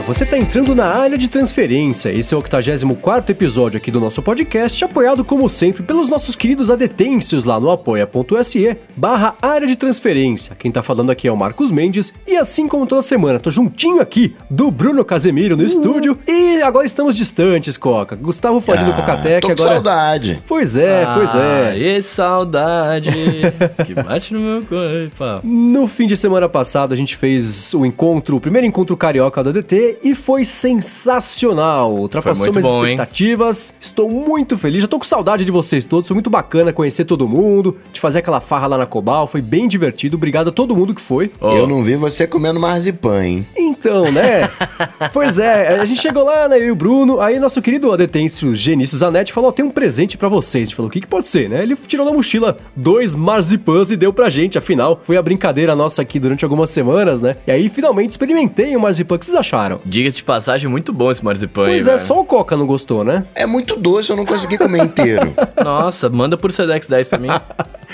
Olá, você está entrando na área de transferência. Esse é o 84 episódio aqui do nosso podcast, apoiado como sempre pelos nossos queridos adetêncios lá no apoia.se barra área de transferência. Quem tá falando aqui é o Marcos Mendes e assim como toda semana, tô juntinho aqui do Bruno Casemiro no estúdio e agora estamos distantes, Coca. Gustavo Faria do Ah, Cocatec tô com agora... saudade. Pois é, pois é. E saudade que bate no meu corpo. No fim de semana passado, a gente fez o encontro, o primeiro encontro carioca do ADT e foi sensacional. Ultrapassou minhas bom, hein? expectativas. Estou muito feliz. Já tô com saudade de vocês todos. Foi muito bacana conhecer todo mundo, de fazer aquela farra lá na Cobal. Foi bem divertido. Obrigado a todo mundo que foi. Ó, Eu não vi você comendo marzipan, hein? Então, né? pois é, a gente chegou lá, né? Eu e o Bruno. Aí nosso querido adetêncio Genício Zanetti falou: ó, tem um presente pra vocês. A gente falou: o que, que pode ser, né? Ele tirou da mochila dois marzipãs e deu pra gente. Afinal, foi a brincadeira nossa aqui durante algumas semanas, né? E aí finalmente experimentei o marzipan. O que vocês acharam? Diga-se de passagem, muito bom esse marzipan Pois aí, é, velho. só o Coca não gostou, né? É muito doce, eu não consegui comer inteiro. Nossa, manda por Sedex 10 pra mim.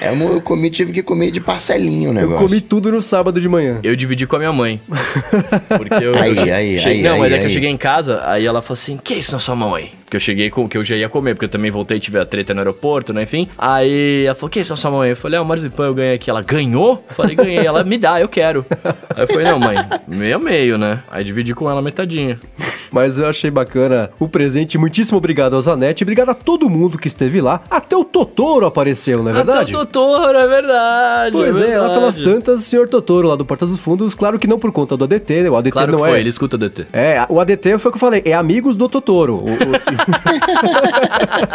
É, eu eu comi, tive que comer de parcelinho o Eu negócio. comi tudo no sábado de manhã. Eu dividi com a minha mãe. Porque eu. Aí, aí, cheguei, aí, Não, aí, mas é que eu aí. cheguei em casa, aí ela falou assim: Que isso na sua mão aí? Porque eu cheguei com que eu já ia comer, porque eu também voltei e tive a treta no aeroporto, né? Enfim. Aí ela falou: Que isso na sua aí? Eu falei: É, o marzipan eu ganhei aqui. Ela ganhou? Eu falei: Ganhei. Ela me dá, eu quero. Aí eu falei: Não, mãe, meio a meio, né? Aí dividi com ela metadinha. Mas eu achei bacana o presente. Muitíssimo obrigado ao Zanetti. Obrigado a todo mundo que esteve lá. Até o Totoro apareceu, não é verdade? Até o Totoro, é verdade. Pois é, lá verdade. pelas tantas, o senhor Totoro, lá do Porta dos Fundos, claro que não por conta do ADT, né? O ADT Claro não que foi, é. ele escuta o DT. É, o ADT foi o que eu falei, é amigos do Totoro. O- o-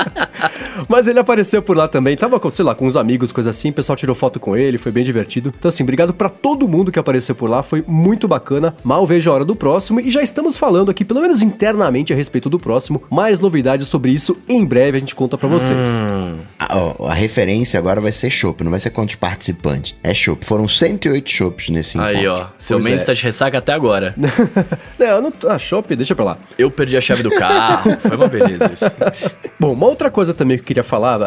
Mas ele apareceu por lá também, tava com, sei lá, com uns amigos, coisa assim, o pessoal tirou foto com ele, foi bem divertido. Então assim, obrigado pra todo mundo que apareceu por lá, foi muito bacana. Mal vejo a hora do próximo e já estamos falando aqui, pelo menos internamente, a respeito do próximo. Mais novidades sobre isso em breve a gente conta pra vocês. Hum, A, ó, a referência agora vai ser chopp, não vai ser quantos participantes. É chopp. Foram 108 chopps nesse aí, encontro. ó. Seu Pois Mendes é. tá de ressaca até agora. não, eu não. Ah, shopping, deixa pra lá. Eu perdi a chave do carro. Foi uma isso. Bom, uma outra coisa também que eu queria falar,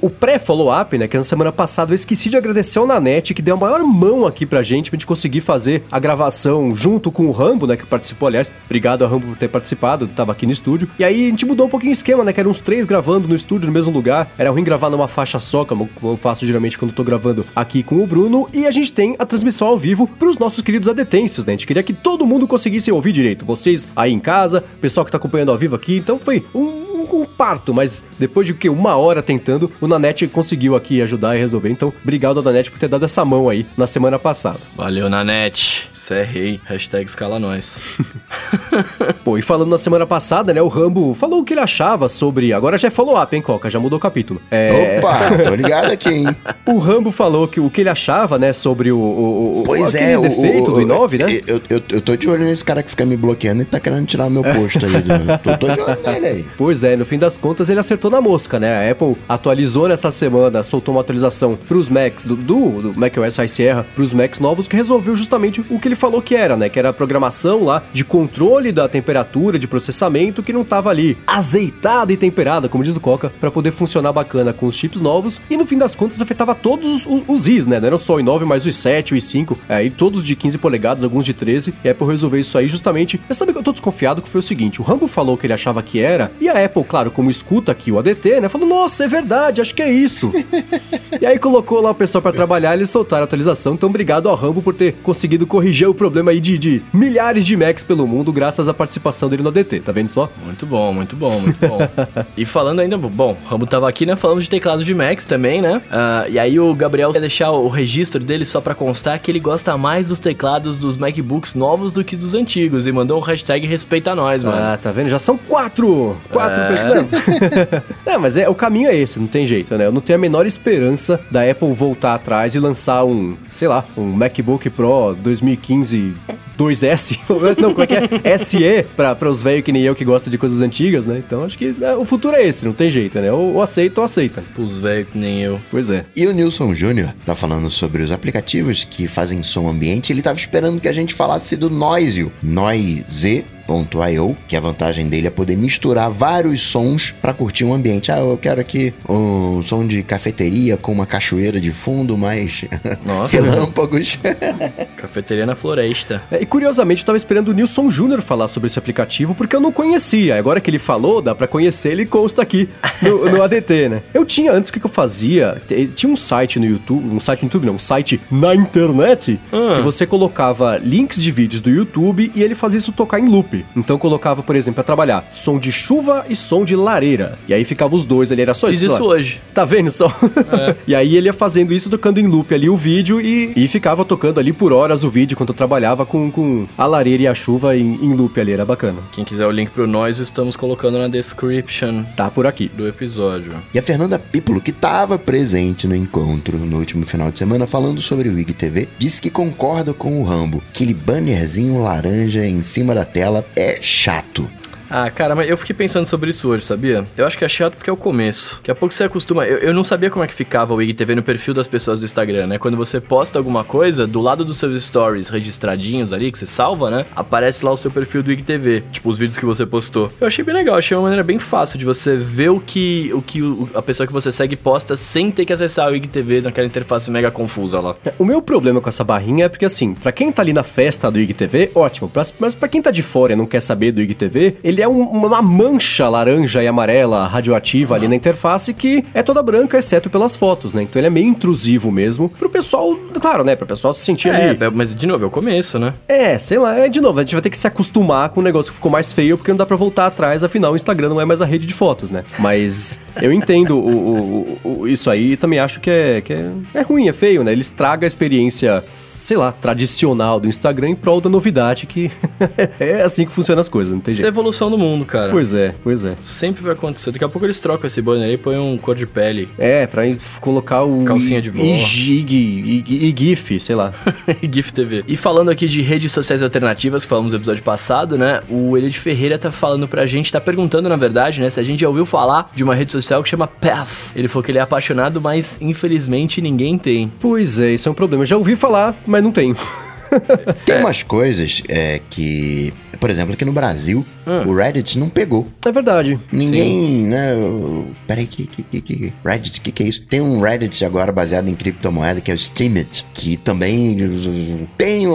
o pré-follow-up, né, que na semana passada eu esqueci de agradecer ao Nanete, que deu a maior mão aqui pra gente, pra gente conseguir fazer a gravação junto com o Rambo, né, que participou, aliás, obrigado ao Rambo por ter participado, tava aqui no estúdio, e aí a gente mudou um pouquinho o esquema, né, que eram uns três gravando no estúdio, no mesmo lugar, era ruim gravar numa faixa só, como eu faço geralmente quando tô gravando aqui com o Bruno, e a gente tem a transmissão ao vivo pros nossos queridos adetêncios, né, a gente queria que todo mundo conseguisse ouvir direito, vocês aí em casa, pessoal que tá acompanhando ao vivo aqui, então foi um um, um parto, mas depois de o que uma hora tentando, o Nanete conseguiu aqui ajudar e resolver. Então, obrigado ao Nanete por ter dado essa mão aí na semana passada. Valeu, Nanete. Cê é rei. Hashtag escala nós. Pô, e falando na semana passada, né, o Rambo falou o que ele achava sobre. Agora já é follow-up, hein, Coca? Já mudou o capítulo. É. Opa, tô ligado aqui, hein? O Rambo falou que o que ele achava, né, sobre o. o, o Pois é, o, defeito o, do i9, né? Eu, eu, eu tô de olho nesse cara que fica me bloqueando e tá querendo tirar meu posto aí. Do, tô, tô de olho nele aí. Pois é, no fim das contas ele acertou na mosca, né? A Apple atualizou nessa semana, soltou uma atualização pros Macs do, do, do macOS High Sierra, pros Macs novos, que resolveu justamente o que ele falou que era, né? Que era a programação lá de controle da temperatura, de processamento, que não tava ali azeitada e temperada, como diz o Coca, pra poder funcionar bacana com os chips novos. E no fim das contas afetava todos os, os, os Is, né? Não era só o i9, mas o i7, o i5, aí todos de 15 polegadas, alguns de 13. E a Apple resolveu isso aí justamente. Mas sabe que eu tô desconfiado que foi o seguinte: o Rambo falou que ele achava que era, e a Apple, claro, como escuta aqui o ADT, né? Falou, nossa, é verdade, acho que é isso. e aí colocou lá o pessoal pra trabalhar e eles soltaram a atualização. Então, obrigado ao Rambo por ter conseguido corrigir o problema aí de, de milhares de Macs pelo mundo, graças à participação dele no ADT, tá vendo só? Muito bom, muito bom, muito bom. e falando ainda, bom, o Rambo tava aqui, né? Falamos de teclado de Macs também, né? Ah, e aí o Gabriel quer deixar o registro dele só pra constar que ele gosta mais dos teclados dos MacBooks novos do que dos antigos. E mandou um hashtag respeita nós, mano. Ah, tá vendo? Já são quatro! Quatro É. é, mas é, o caminho é esse, não tem jeito, né? Eu não tenho a menor esperança da Apple voltar atrás e lançar um, sei lá, um MacBook Pro 2015 2S. não, como é que é? SE pra, pra os velhos que nem eu que gostam de coisas antigas, né? Então acho que né, o futuro é esse, não tem jeito, né? Ou, ou aceita ou aceita. Os velhos que nem eu. Pois é. E o Nilson Júnior tá falando sobre os aplicativos que fazem som ambiente. Ele tava esperando que a gente falasse do Noisio. Noise Loop.io, que a vantagem dele é poder misturar vários sons para curtir um ambiente. Ah, eu quero aqui um som de cafeteria com uma cachoeira de fundo, mais Nossa. relâmpagos. Cafeteria na floresta. É, e curiosamente, eu tava esperando o Nilson Júnior falar sobre esse aplicativo, porque eu não conhecia. Agora que ele falou, dá pra conhecer, ele consta aqui no, no ADT, né? Eu tinha, antes, o que, que eu fazia? Tinha um site no YouTube, um site no YouTube não, um site na internet, Ah. que você colocava links de vídeos do YouTube e ele fazia isso tocar em loop. Então eu colocava, por exemplo, pra trabalhar, som de chuva e som de lareira. E aí ficava os dois ali, era só Fiz isso. isso ó. hoje. Tá vendo só? e aí ele ia fazendo isso, tocando em loop ali o vídeo e, e ficava tocando ali por horas o vídeo enquanto eu trabalhava com, com a lareira e a chuva em, em loop ali, era bacana. Quem quiser o link pro nós, estamos colocando na description Tá por aqui. do episódio. E a Fernanda Pípolo, que estava presente no encontro no último final de semana falando sobre o IGTV, disse que concorda com o Rambo. Aquele bannerzinho laranja em cima da tela é chato. Ah, cara, mas eu fiquei pensando sobre isso hoje, sabia? Eu acho que é chato porque é o começo. Daqui a pouco você acostuma. Eu, eu não sabia como é que ficava o IGTV no perfil das pessoas do Instagram, né? Quando você posta alguma coisa, do lado dos seus stories registradinhos ali, que você salva, né? Aparece lá o seu perfil do IGTV. Tipo, os vídeos que você postou. Eu achei bem legal, achei uma maneira bem fácil de você ver o que, o que o- a pessoa que você segue posta sem ter que acessar o IGTV naquela interface mega confusa lá. É, O meu problema com essa barrinha é porque, assim, pra quem tá ali na festa do IGTV, ótimo. Mas pra quem tá de fora e não quer saber do IGTV, ele é um- uma mancha laranja e amarela radioativa ali na interface que é toda branca, exceto pelas fotos, né? Então ele é meio intrusivo mesmo. Pro pessoal, claro, né? Pro pessoal se sentir ali. É, mas de novo, é o começo, né? É, sei lá, é de novo, a gente vai ter que se acostumar com um negócio que ficou mais feio, porque não dá pra voltar atrás, afinal o Instagram não é mais a rede de fotos, né? Mas eu entendo o, o- o- isso aí e também acho que, é, que é, é ruim, é feio, né? Ele estraga a experiência, sei lá, tradicional do Instagram em prol da novidade, que é assim que funcionam as coisas, não tem Isso é jeito. evolução do mundo, cara. Pois é, pois é. Sempre vai acontecer. Daqui a pouco eles trocam esse banner aí e põem um cor de pele. É, pra colocar o. Calcinha de vó. E, gig, e, e GIF, sei lá. GIF TV. E falando aqui de redes sociais alternativas, que falamos no episódio passado, né? O Elide Ferreira tá falando pra gente, tá perguntando, na verdade, né? Se a gente já ouviu falar de uma rede social que chama Path. Ele falou que ele é apaixonado, mas infelizmente ninguém tem. Pois é, isso é um problema. Eu já ouvi falar, mas não tenho. Tem umas coisas é, que, por exemplo, aqui no Brasil, o Reddit não pegou. É verdade. Ninguém, né? o- Peraí, que, que, que, que Reddit, que que é isso? Tem um Reddit agora baseado em criptomoeda que é o Steemit, que também tem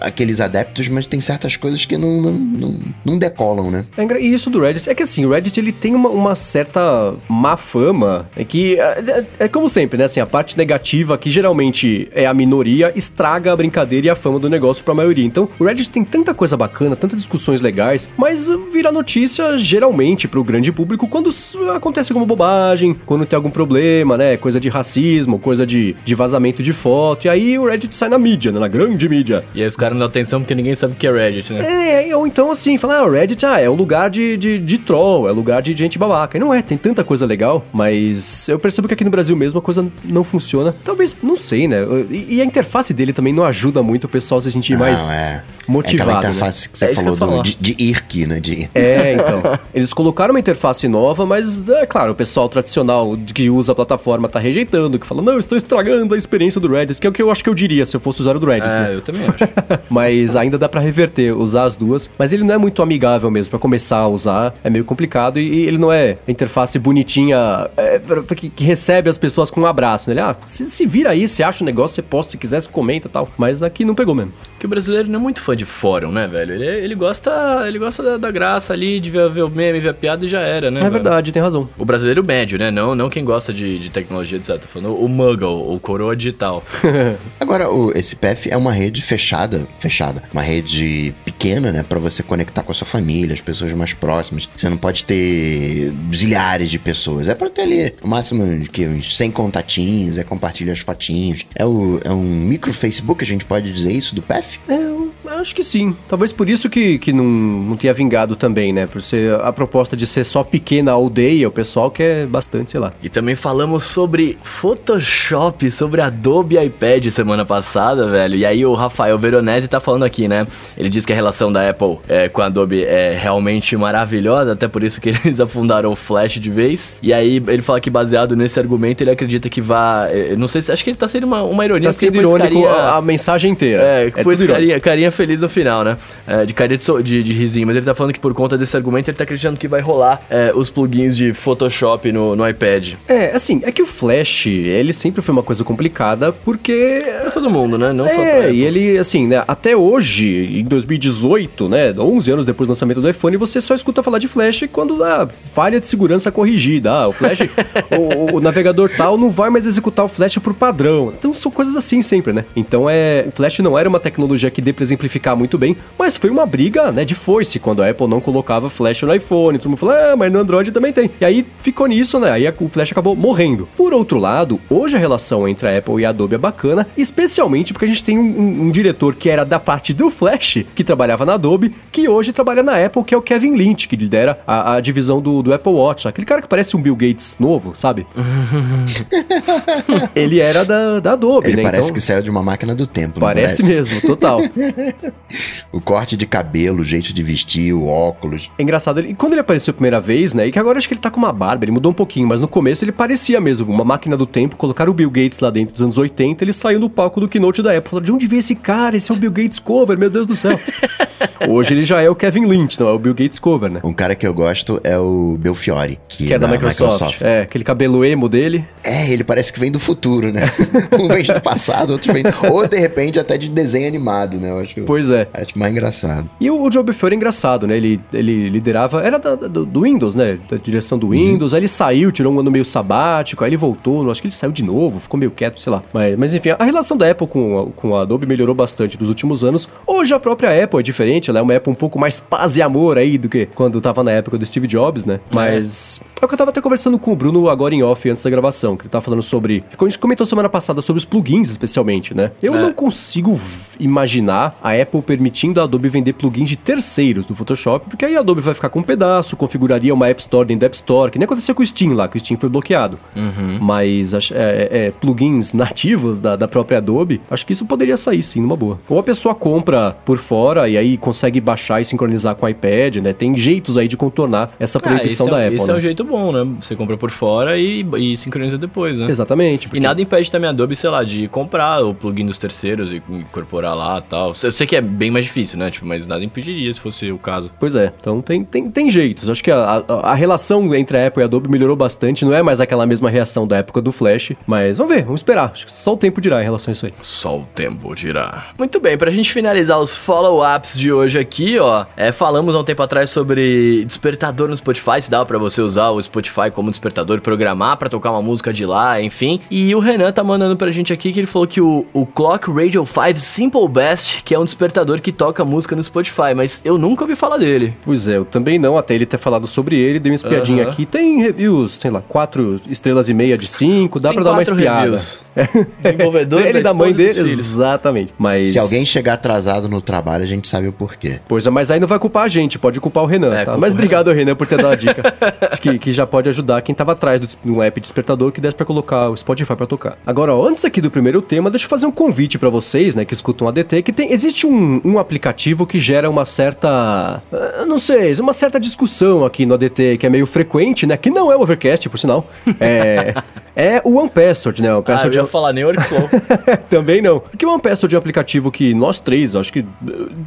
aqueles adeptos, mas tem certas coisas que não, não, não, não decolam, né? É E isso do Reddit, é que assim, o Reddit ele tem uma, uma certa má fama, é que é, é- é como sempre, né, assim, a parte negativa, que geralmente é a minoria, estraga a brincadeira e a fama do negócio pra maioria. Então, o Reddit tem tanta coisa bacana, tantas discussões legais, mas vira notícia geralmente pro grande público quando acontece alguma bobagem, quando tem algum problema, né, coisa de racismo, coisa de, de vazamento de foto, e aí o Reddit sai na mídia, né, na grande mídia. E aí os caras não dão atenção porque ninguém sabe o que é Reddit, né? É, ou então assim, falar, ah, o Reddit ah, é um lugar de, de, de troll, é um lugar de gente babaca. E não é, tem tanta coisa legal, mas eu percebo que aqui no Brasil mesmo a coisa não funciona. Talvez, não sei, né? E, e a interface dele também não ajuda muito o pessoal se sentir mais Não, é. motivado. Aquela né? interface que você É que falou ia do, falar. de, de IRC, né? É, então. Eles colocaram uma interface nova, mas, é claro, o pessoal tradicional que usa a plataforma tá rejeitando, que fala, não, estou estragando a experiência do Reddit, que é o que eu acho que eu diria se eu fosse usuário do Reddit. né? É, eu também acho. mas ainda dá pra reverter, usar as duas. Mas ele não é muito amigável mesmo pra começar a usar. É meio complicado e, ele não é a interface bonitinha é, pra- pra que, que recebe as pessoas com um abraço. Né? Ele, ah, se, se vira aí, se acha o negócio, você posta, se quiser, você comenta e tal. Mas aqui não pegou mesmo. Porque o brasileiro não é muito fã de fórum, né, velho? Ele, ele gosta, ele gosta da, da graça ali, de ver, ver o meme, ver a piada e já era, né? É velho? verdade, tem razão. O brasileiro médio, né? Não, não quem gosta de, de tecnologia, etc. Tô falando o Muggle, o coroa digital. Agora, o, esse PF é uma rede fechada, fechada, uma rede pequena, né, Pra você conectar com a sua família, as pessoas mais próximas. Você não pode ter zilhares de pessoas. É pra ter ali o máximo de que uns 100 contatinhos, é compartilhar as fotinhos. É, o, é um micro Facebook, a gente pode dizer isso do PF? É, eu acho que sim. Talvez por isso que, que não, não tenha vingado também, né? Por ser a proposta de ser só pequena aldeia, o pessoal quer bastante, sei lá. E também falamos sobre Photoshop, sobre Adobe iPad semana passada, velho. E aí o Rafael Veronese tá falando aqui, né? Ele diz que a relação da Apple é, com a Adobe é realmente maravilhosa, até por isso que eles afundaram o Flash de vez. E aí ele fala que baseado nesse argumento, ele acredita que vai... eu Não sei se... Acho que ele tá sendo uma, uma ironia. Tá sendo irônico carinha- a, a mensagem inteira. É, depois irônico. carinha, carinha feliz no final, né? É, de carinha de, de, de risinho, mas ele tá falando que por conta desse argumento ele tá acreditando que vai rolar é, os plugins de Photoshop no, no iPad. É, assim, é que o Flash, ele sempre foi uma coisa complicada porque Pra todo mundo, né? Não só pra É, Apple. e ele, assim, né, até hoje, em 2018, né, 11 anos depois do lançamento do iPhone, você só escuta falar de Flash quando a falha de segurança corrigida. Ah, o Flash, o, o navegador tal não vai mais executar o Flash por padrão. Então são coisas assim sempre, né? Então é, o Flash não era uma tecnologia que dê pra exemplificar muito bem, mas foi uma briga, né, de foice quando a Apple não colocava Flash no iPhone. Todo mundo falou, ah, mas no Android também tem. E aí ficou nisso, né? Aí o Flash acabou morrendo. Por outro lado, hoje a relação entre a Apple e a Adobe é bacana, especialmente porque a gente tem um, um- um diretor que era da parte do Flash, que trabalhava na Adobe, que hoje trabalha na Apple, que é o Kevin Lynch, que lidera a, a divisão do, do Apple Watch. Aquele cara que parece um Bill Gates novo, sabe? Ele era da, da Adobe, Ele né? parece Então, que saiu de uma máquina do tempo, não Parece mesmo, total. O corte de cabelo, o jeito de vestir, o óculos. É engraçado, ele, quando ele apareceu a primeira vez, né? E que agora acho que ele tá com uma barba, ele mudou um pouquinho, mas no começo ele parecia mesmo uma máquina do tempo. Colocaram o Bill Gates lá dentro dos anos 80, ele saiu no palco do keynote da Apple. Falaram, de onde veio esse cara? Esse é o Bill Gates cover, meu Deus do céu. Hoje ele já é o Kevin Lynch, não é o Bill Gates cover, né? Um cara que eu gosto é o Belfiore, que, Que é da Microsoft. É, aquele cabelo emo dele. É, ele parece que vem do futuro, né? um vem do passado, outro vem. Ou de repente até de desenho animado, né? Eu acho, Pois é. acho mais engraçado. E o, o Joe Belfiore é engraçado, né? Ele, ele liderava, era da- do, do Windows, né? Da direção do Windows. Aí ele saiu, tirou um ano meio sabático, aí ele voltou. Acho que ele saiu de novo, ficou meio quieto, sei lá. Mas, mas enfim, a relação da Apple com a, com a Adobe melhorou bastante nos últimos anos. Hoje a própria Apple é diferente, ela é uma Apple um pouco mais paz e amor aí do que quando tava na época do Steve Jobs, né? Mas é o que eu tava até conversando com o Bruno agora em off antes da gravação, que ele tava falando sobre. A gente comentou semana passada sobre os plugins, especialmente, né? Eu É. não consigo imaginar a Apple permitindo a Adobe vender plugins de terceiros do Photoshop, porque aí a Adobe vai ficar com um pedaço, configuraria uma App Store dentro da App Store, que nem aconteceu com o Steam lá, que o Steam foi bloqueado. Mas ach- é, é, plugins nativos da, da própria Adobe, acho que isso poderia sair sim, numa boa. Ou a pessoa compra por fora e aí consegue baixar e sincronizar com o iPad, né? Tem jeitos aí de contornar essa Ah, proibição é, da Apple, Esse né? é um jeito bom, né? Você compra por fora e, e sincroniza depois, né? Exatamente. E porque- nada impede também a Adobe, sei lá, de comprar o plugin dos terceiros e incorporar lá e tal. Eu sei que é bem mais difícil, né? Tipo, mas nada impediria se fosse o caso. Pois é, então tem, tem, tem jeitos. Acho que a, a, a relação entre a Apple e a Adobe melhorou bastante. Não é mais aquela mesma reação da época do Flash, mas vamos ver, vamos esperar. Acho que só o tempo dirá em relação a isso aí. Só o tempo dirá. Muito bem, pra gente finalizar os follow-ups de hoje aqui, ó, é, falamos há um tempo atrás sobre despertador no Spotify, se dá pra você usar o Spotify como despertador, programar pra tocar uma música de lá, enfim. E o Renan tá mandando pra gente aqui que ele falou que o, o Clock Radio 5 Simple Best, que é um despertador que toca música no Spotify, mas eu nunca ouvi falar dele. Pois é, eu também não, até ele ter falado sobre ele, dei uma espiadinha Aham. aqui. Tem reviews, sei lá, quatro estrelas e meia de cinco, dá Tem pra dar uma espiada. reviews. Desenvolvedor, Ele da mãe esposa e dos dele, exatamente. Mas Se alguém chegar atrasado no trabalho, a gente sabe o porquê. Pois é, mas aí não vai culpar a gente, pode culpar o Renan, É, tá? Mas o obrigado, Renan, por ter dado a dica. Acho que, que já pode ajudar quem tava atrás do, de um app despertador que desse pra colocar o Spotify pra tocar. Agora, ó, antes aqui do primeiro tema, deixa eu fazer um convite pra vocês, né, que escutam a ADT, que tem, existe um, um aplicativo que gera uma certa, eu não sei, uma certa discussão aqui no ADT, que é meio frequente, né, que não é o Overcast, por sinal, é, é o OnePassword, né, o Ah, eu ia falar nem Workflow. Também não. Porque o OnePassword é um aplicativo que nós três, acho que.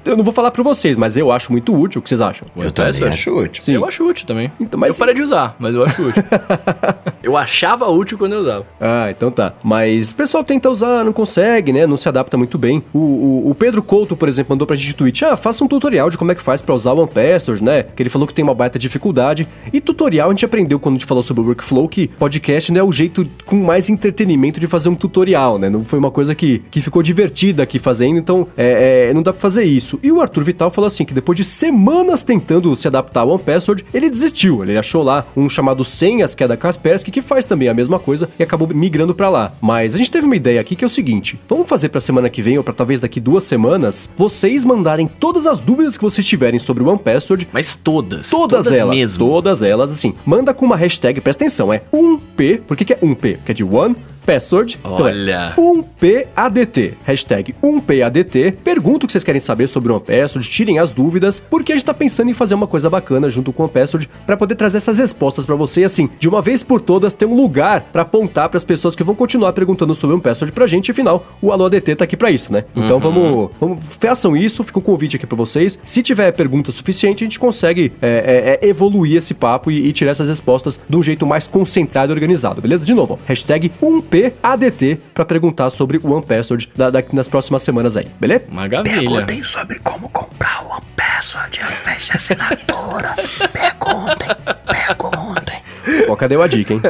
Eu não vou falar pra vocês, mas eu acho muito útil. O que vocês acham? Eu também Password? acho útil. Sim. Eu acho útil também. Então, mas eu parei de usar, mas eu acho útil. eu achava útil quando eu usava. Ah, então tá. Mas o pessoal tenta usar, não consegue, né? Não se adapta muito bem. O, o, o Pedro Couto, por exemplo, mandou pra gente tweet: ah, faça um tutorial de como é que faz pra usar OnePassword, né? Que ele falou que tem uma baita dificuldade. E tutorial a gente aprendeu quando a gente falou sobre o workflow que podcast não é o jeito com mais entretenimento de fazer um tutorial, né? Não foi uma coisa que, que ficou divertida aqui fazendo, então é, é, não dá pra fazer isso. E o Arthur Vital falou assim: que depois de semanas tentando se adaptar ao OnePassword, ele desistiu. Ele achou lá um chamado Senhas, que é da Kaspersky, que faz também a mesma coisa e acabou migrando pra lá. Mas a gente teve uma ideia aqui que é o seguinte: vamos fazer pra semana que vem ou pra talvez daqui duas semanas, vocês mandarem todas as dúvidas que vocês tiverem sobre o OnePassword Mas todas. Todas, elas, mesmo. todas elas, assim. Manda com uma hashtag, presta atenção, é 1P. Por que, que é 1P? Porque é de One password. Olha. Então é 1PADT. Hashtag 1PADT. Pergunta o que vocês querem saber sobre o One Password, tirem as dúvidas, porque a gente tá pensando em fazer uma coisa bacana junto com o One Password para poder trazer essas respostas para você assim, de uma vez por todas, ter um lugar para apontar para as pessoas que vão continuar perguntando sobre o One Password pra gente, afinal, o Alô ADT tá aqui para isso, né? Então vamos, vamos, façam isso, fica o convite aqui para vocês. Se tiver pergunta suficiente, a gente consegue é, é, é, evoluir esse papo e, e tirar essas respostas de um jeito mais concentrado e organizado, beleza? De novo, ó, hashtag 1PADT para perguntar sobre o One Password da, da- nas próximas semanas aí, beleza? Maravilha. Perguntem sobre como comprar o One Password ao invés de assinatura. perguntem, perguntem. Coca deu a dica, hein?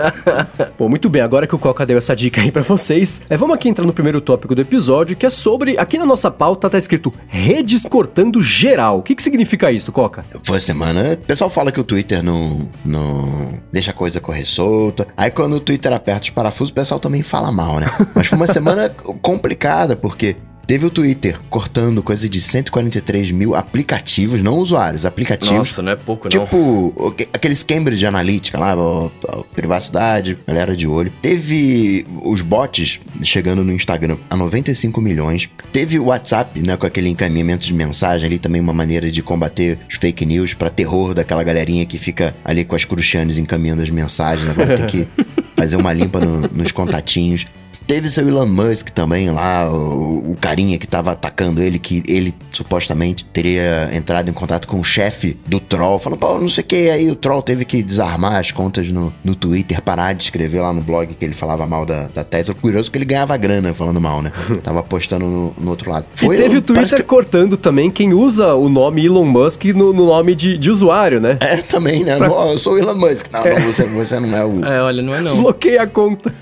Bom, muito bem, agora que o Coca deu essa dica aí pra vocês, é, vamos aqui entrar no primeiro tópico do episódio, que é sobre. Aqui na nossa pauta tá escrito redes cortando geral. O que, que significa isso, Coca? Foi semana. O pessoal fala que o Twitter não, não deixa a coisa correr solta. Aí quando o Twitter aperta os parafusos, o pessoal também fala mal, né? Mas foi uma semana complicada, porque teve o Twitter cortando coisa de 143 mil aplicativos, não usuários, aplicativos. Nossa, não é pouco, não. Tipo, o que- aqueles Cambridge Analytica lá, ó, ó, privacidade, galera de olho. Teve os bots chegando no Instagram a 95 milhões. Teve o WhatsApp, né, com aquele encaminhamento de mensagem ali, também uma maneira de combater os fake news pra terror daquela galerinha que fica ali com as cruxanes encaminhando as mensagens. Agora tem que fazer uma limpa no- nos contatinhos. Teve seu Elon Musk também lá, o, o carinha que tava atacando ele, que ele supostamente teria entrado em contato com o chefe do Troll, falando, pô, não sei o que, aí o Troll teve que desarmar as contas no, no Twitter, parar de escrever lá no blog que ele falava mal da, da Tesla. Curioso que ele ganhava grana falando mal, né? Tava postando no, no outro lado. e teve o parece Twitter cortando também quem usa o nome Elon Musk no, no nome de, de usuário, né? que- É, também, né? Ó, eu sou o Elon Musk. Não, não, você, você não é o... É, olha, não é não. Bloqueia a conta.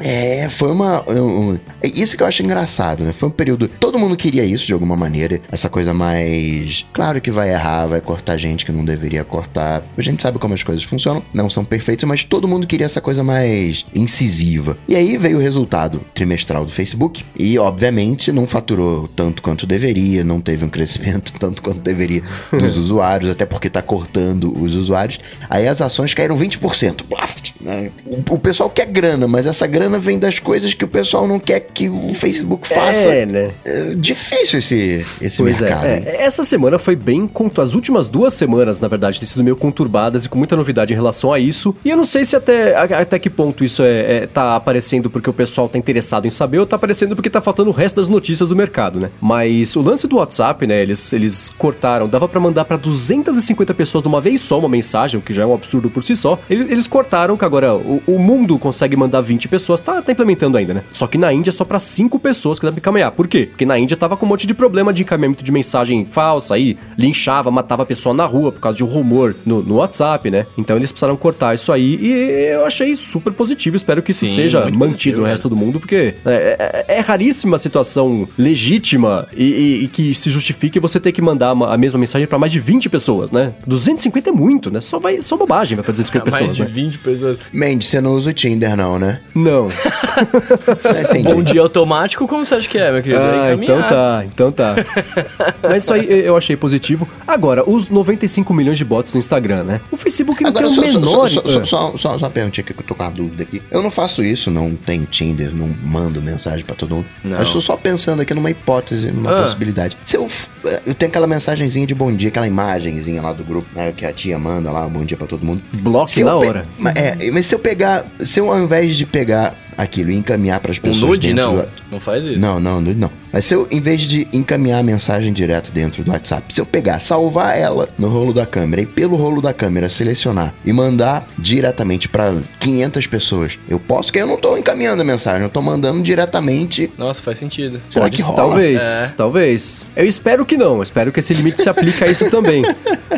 É, foi uma. Um- um- é isso que eu acho engraçado, né? Foi um período. Todo mundo queria isso de alguma maneira. Essa coisa mais. Claro que vai errar, vai cortar gente que não deveria cortar. A gente sabe como as coisas funcionam, não são perfeitas, mas todo mundo queria essa coisa mais incisiva. E aí veio o resultado trimestral do Facebook. E, obviamente, não faturou tanto quanto deveria, não teve um crescimento tanto quanto deveria dos usuários, até porque tá cortando os usuários. Aí as ações caíram 20%. Blaft, né? o, o pessoal quer grana, mas essa grana vem das coisas que o pessoal não quer que o Facebook faça. É, né? É difícil esse, esse Pois mercado. é, é, essa semana foi bem. As últimas duas semanas, na verdade, têm sido meio conturbadas e com muita novidade em relação a isso. E eu não sei se até, até que ponto isso é, é- tá aparecendo porque o pessoal tá interessado em saber ou tá aparecendo porque tá faltando o resto das notícias do mercado, né? Mas o lance do WhatsApp, né? Eles, eles cortaram, dava pra mandar pra 250 pessoas de uma vez só uma mensagem, o que já é um absurdo por si só. Eles, eles cortaram que agora o, o mundo consegue mandar 20 pessoas, tá, tá implementando ainda, né? Só que na Índia é só pra 5 pessoas que dá pra encaminhar. Por quê? Porque na Índia tava com um monte de problema de encaminhamento de mensagem falsa aí, linchava, matava a pessoa na rua por causa de um rumor no, no WhatsApp, né? Então eles precisaram cortar isso aí e eu achei super positivo. Espero que isso Sim, seja mantido positivo, no é. resto do mundo, porque é, é- é raríssima a situação legítima e, e- e que se justifique você ter que mandar uma- a mesma mensagem pra mais de 20 pessoas, né? 250 é muito, né? Só, vai, só bobagem vai pra 250 Mais pessoas, de né? 20 pessoas. Mendes, você não usa o Tinder, não, né? Não. É. Bom dia automático, como você acha que é, meu querido? Ah, É então tá, então tá. Mas isso aí eu achei positivo. Agora, os 95 milhões de bots no Instagram, né? O Facebook não Agora, tem só, o menor... só, só, só, só, só uma perguntinha aqui que eu tô com uma dúvida aqui. Eu não faço isso, não tenho Tinder, não mando mensagem pra todo mundo. Não. Eu estou só pensando aqui numa hipótese, numa Ah. possibilidade. Se eu, f- eu tenho aquela mensagenzinha de bom dia, aquela imagenzinha lá do grupo, né, que a tia manda lá, bom dia pra todo mundo. Bloco na pe- hora. Mas, é, mas se eu pegar, se eu ao invés de pegar aquilo e encaminhar pras Um pessoas nude, dentro não. Não faz isso. não, não, nude não. Mas se eu, em vez de encaminhar a mensagem direto dentro do WhatsApp, se eu pegar, salvar ela no rolo da câmera e pelo rolo da câmera selecionar e mandar diretamente pra 500 pessoas, eu posso, que eu não tô encaminhando a mensagem, eu tô mandando diretamente. Nossa, faz sentido. Será Pode que rola? Talvez, É. talvez. Eu espero que não. Eu espero que esse limite se aplique a isso também.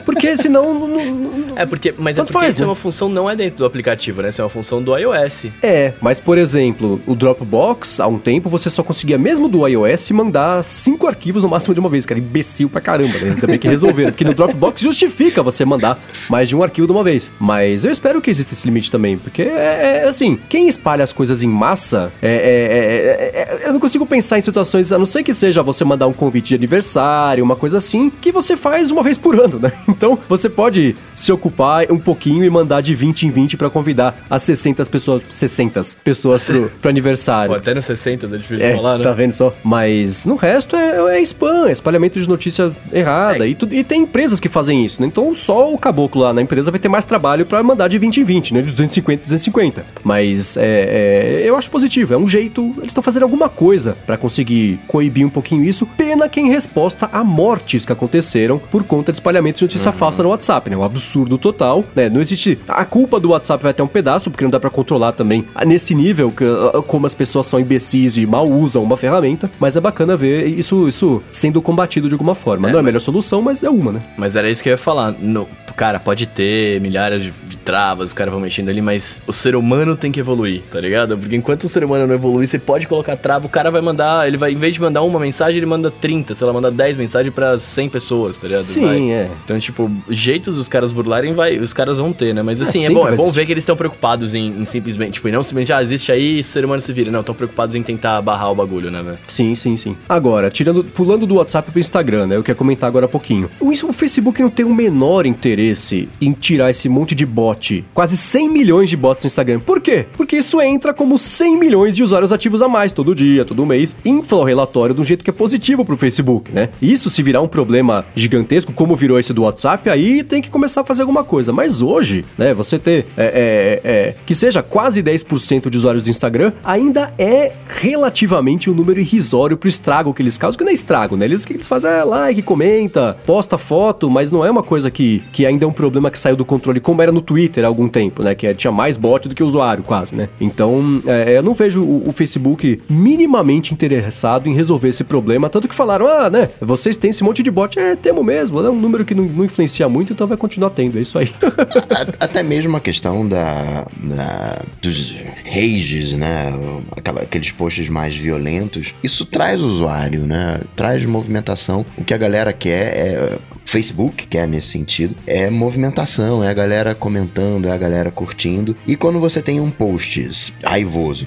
Porque senão. não- não- não- É porque, mas é Tanto porque faz, isso é né? uma função não é dentro do aplicativo, né? Isso é uma função do iOS. É, mas por exemplo, o Dropbox, há um tempo, você só conseguia, mesmo do iOS, mandar cinco arquivos no máximo de uma vez, cara. Imbecil pra caramba, né? Bem que resolveram. Porque no Dropbox justifica você mandar mais de um arquivo de uma vez. Mas eu espero que exista esse limite também, porque é, é, assim, quem espalha as coisas em massa, é, é- é- é- é- eu não consigo pensar em situações, a não ser que seja você mandar um convite de aniversário, uma coisa assim, que você faz uma vez por ano, né? Então você pode se ocupar um pouquinho e mandar de 20 em 20 pra convidar as 60 pessoas, 60 pessoas pro, pro aniversário. Pô, até no 60 é difícil É, falar, né? tá vendo só? Mas no resto é, é spam, é espalhamento de notícia errada. É. E, tudo- e tem empresas que fazem isso, né? Então só o caboclo lá na empresa vai ter mais trabalho pra mandar de 20 em 20, né? De 250 em 250. Mas é, é, eu acho positivo, é um jeito. Eles estão fazendo alguma coisa pra conseguir coibir um pouquinho isso. Pena que em resposta a mortes que aconteceram por conta de espalhamento de notícia falsa no WhatsApp, né? Um absurdo total, né? Não existe. A culpa do WhatsApp vai ter um pedaço, porque não dá pra controlar também nesse nível que, ah, como as pessoas são imbecis e mal usam uma ferramenta. Mas é bacana ver isso, isso sendo combatido de alguma forma. É, não é a melhor solução, mas é uma, né? Mas era isso que eu ia falar. No, cara, pode ter milhares de, de travas, os caras vão mexendo ali, mas o ser humano tem que evoluir, tá ligado? Porque enquanto o ser humano não evoluir, você pode colocar trava, o cara vai mandar, ele vai, em vez de mandar uma mensagem, ele manda 30, sei lá, manda 10 mensagens pra 100 pessoas, tá ligado? Sim, Vai. é. Então, tipo, jeitos dos caras burlarem, vai, os caras vão ter, né? Mas assim, é sempre bom, é bom existir. ver que eles estão preocupados em, em simplesmente, tipo, e não simplesmente, ah, existe aí, ser humano se vira. Não, estão preocupados em tentar barrar o bagulho, né, velho? Sim, sim, sim. Agora, tirando, pulando do WhatsApp pro Instagram, né? Eu quero comentar agora há pouquinho. O, o Facebook não tem o menor interesse em tirar esse monte de bot. Quase 100 milhões de bots no Instagram. Por quê? Porque isso entra como 100 milhões de usuários ativos a mais todo dia, todo mês. Infla o relatório de um jeito que é positivo pro Facebook, né? Isso se virar um problema gigantesco, como virou esse do WhatsApp, aí tem que começar a fazer alguma coisa. Mas hoje, né, você ter é, é, é, que seja quase 10% de usuários do Instagram, ainda é relativamente um número irrisório pro estrago que eles causam, que não é estrago, né? Eles, o que eles fazem é like, comenta, posta foto, mas não é uma coisa que, que ainda é um problema que saiu do controle, como era no Twitter há algum tempo, né? Que é- tinha mais bot do que usuário, quase, né? Então, é, eu não vejo o, o Facebook minimamente interessado em resolver esse problema, tanto que falaram, ah, né, vocês têm esse monte de bot, é, temos mesmo, é um número que não, não influencia muito, então vai continuar tendo, é isso aí. Até mesmo a questão da, da- dos rages, né? Aquela- aqueles posts mais violentos. Isso traz usuário, né? Traz movimentação. O que a galera quer é. Facebook quer nesse sentido, é movimentação, é a galera comentando, é a galera curtindo. E quando você tem um post raivoso,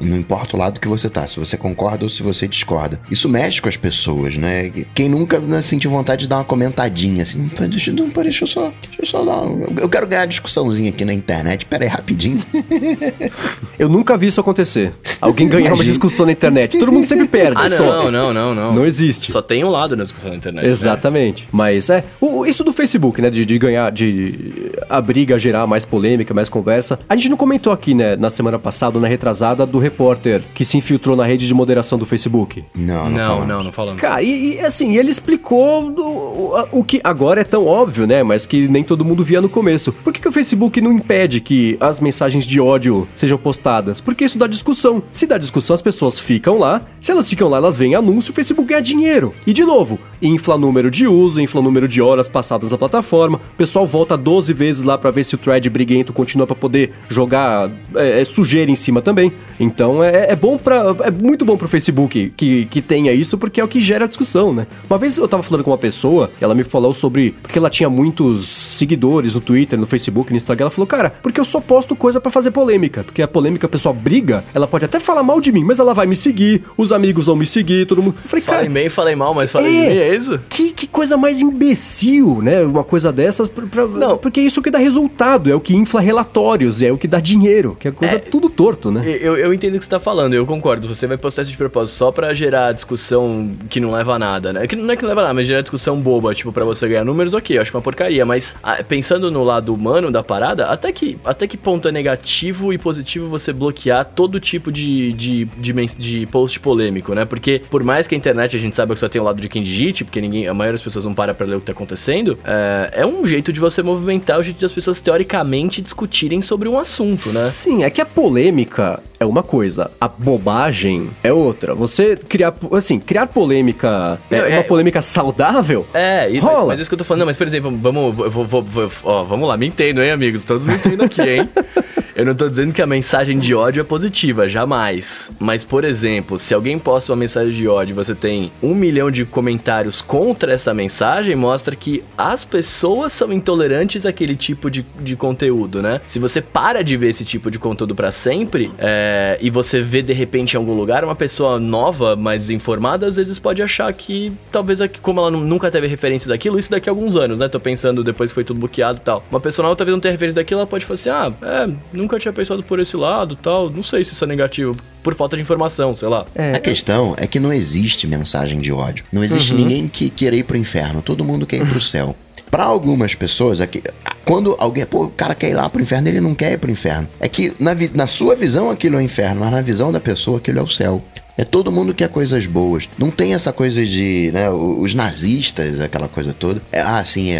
não importa o lado que você tá, se você concorda ou se você discorda, isso mexe com as pessoas, né? Quem nunca né, sentiu vontade de dar uma comentadinha assim, "Pô, deixa, não, pô, deixa eu só, deixa eu só dar um, eu quero ganhar uma discussãozinha aqui na internet, pera aí, rapidinho. Eu nunca vi isso acontecer. Alguém ganhar uma discussão na internet. Todo mundo sempre perde. Ah, só. não, não, não, não. Não existe. Só tem um lado na discussão na internet. né? Exatamente. Mas é. o- isso do Facebook, né? De, de ganhar, de a briga gerar mais polêmica, mais conversa. A gente não comentou aqui, né, na semana passada, na retrasada, do repórter que se infiltrou na rede de moderação do Facebook. Não, não, Não, não, não falando. Cara, e, e, assim, ele explicou do- o, o que agora é tão óbvio, né? Mas que nem todo mundo via no começo. Por que, que o Facebook não impede que as mensagens de ódio sejam postadas? Porque isso dá discussão. Se dá discussão, as pessoas ficam lá. Se elas ficam lá, elas veem anúncio, o Facebook ganha dinheiro. E de novo, infla número de uso, infla número de horas passadas na plataforma. O pessoal volta 12 vezes lá pra ver se o thread briguento continua pra poder jogar é, é, sujeira em cima também. Então é, é bom para é muito bom pro Facebook que, que tenha isso porque é o que gera discussão, né? Uma vez eu tava falando com uma pessoa, ela me falou sobre porque ela tinha muitos seguidores no Twitter, no Facebook, no Instagram, ela falou: "Cara, porque eu só posto coisa pra fazer polêmica, porque a polêmica a pessoa briga, ela pode até falar mal de mim, mas ela vai me seguir, os amigos vão me seguir, todo mundo". Eu falei: Falei "Cara, bem, falei mal, mas falei É. bem, é isso? que, que coisa mais imbecil, né? Uma coisa dessas. Pra, pra- Não. Porque é isso que dá resultado, é o que infla relatórios, é o que dá dinheiro, que é coisa É. tudo torto, né? Eu, eu entendo o que você tá falando, eu concordo. Você vai postar isso de propósito só pra gerar discussão que não leva a nada, né? Que não é que não leva a nada, mas gerar discussão boba, tipo, pra você ganhar números, ok, eu acho uma porcaria. Mas ah, pensando no lado humano da parada, até que, até que ponto é negativo e positivo você bloquear todo tipo de, de, de, de post polêmico, né? Porque por mais que a internet a gente saiba que só tem o lado de quem digite, porque ninguém, a maioria das pessoas não para pra ler o que tá acontecendo, é, é um jeito de você movimentar o jeito das pessoas teoricamente discutirem sobre um assunto, né? Sim, é que a polêmica é uma coisa, a bobagem é outra. Você criar, assim, criar polêmica, é, Não, é- uma polêmica saudável? É, e, Rola. mas é isso que eu tô falando. Não, mas, por exemplo, vamos, vou, vou- vou- ó, vamos lá, me entendo, hein, amigos? Todos me aqui, hein? Eu não tô dizendo que a mensagem de ódio é positiva, jamais. Mas, por exemplo, se alguém posta uma mensagem de ódio você tem um milhão de comentários contra essa mensagem, mostra que as pessoas são intolerantes àquele tipo de, de conteúdo, né? Se você para de ver esse tipo de conteúdo para sempre é, e você vê de repente em algum lugar uma pessoa nova, mais informada, às vezes pode achar que talvez como ela nunca teve referência daquilo, isso daqui a alguns anos, né? Tô pensando depois que foi tudo bloqueado e tal. Uma pessoa nova talvez não tenha referência daquilo, ela pode falar assim: ah, é, nunca tinha pensado por esse lado tal, não sei se isso é negativo por falta de informação, sei lá. É. A questão é que não existe mensagem de ódio. Não existe uhum. ninguém que queira ir pro inferno. Todo mundo quer ir pro céu. Para algumas pessoas, é que, quando alguém, pô, o cara quer ir lá pro inferno, ele não quer ir pro inferno. É que na, na sua visão aquilo é o inferno, mas na visão da pessoa aquilo é o céu. É todo mundo quer coisas boas. Não tem essa coisa de, né, os nazistas, aquela coisa toda. É, ah, sim, é,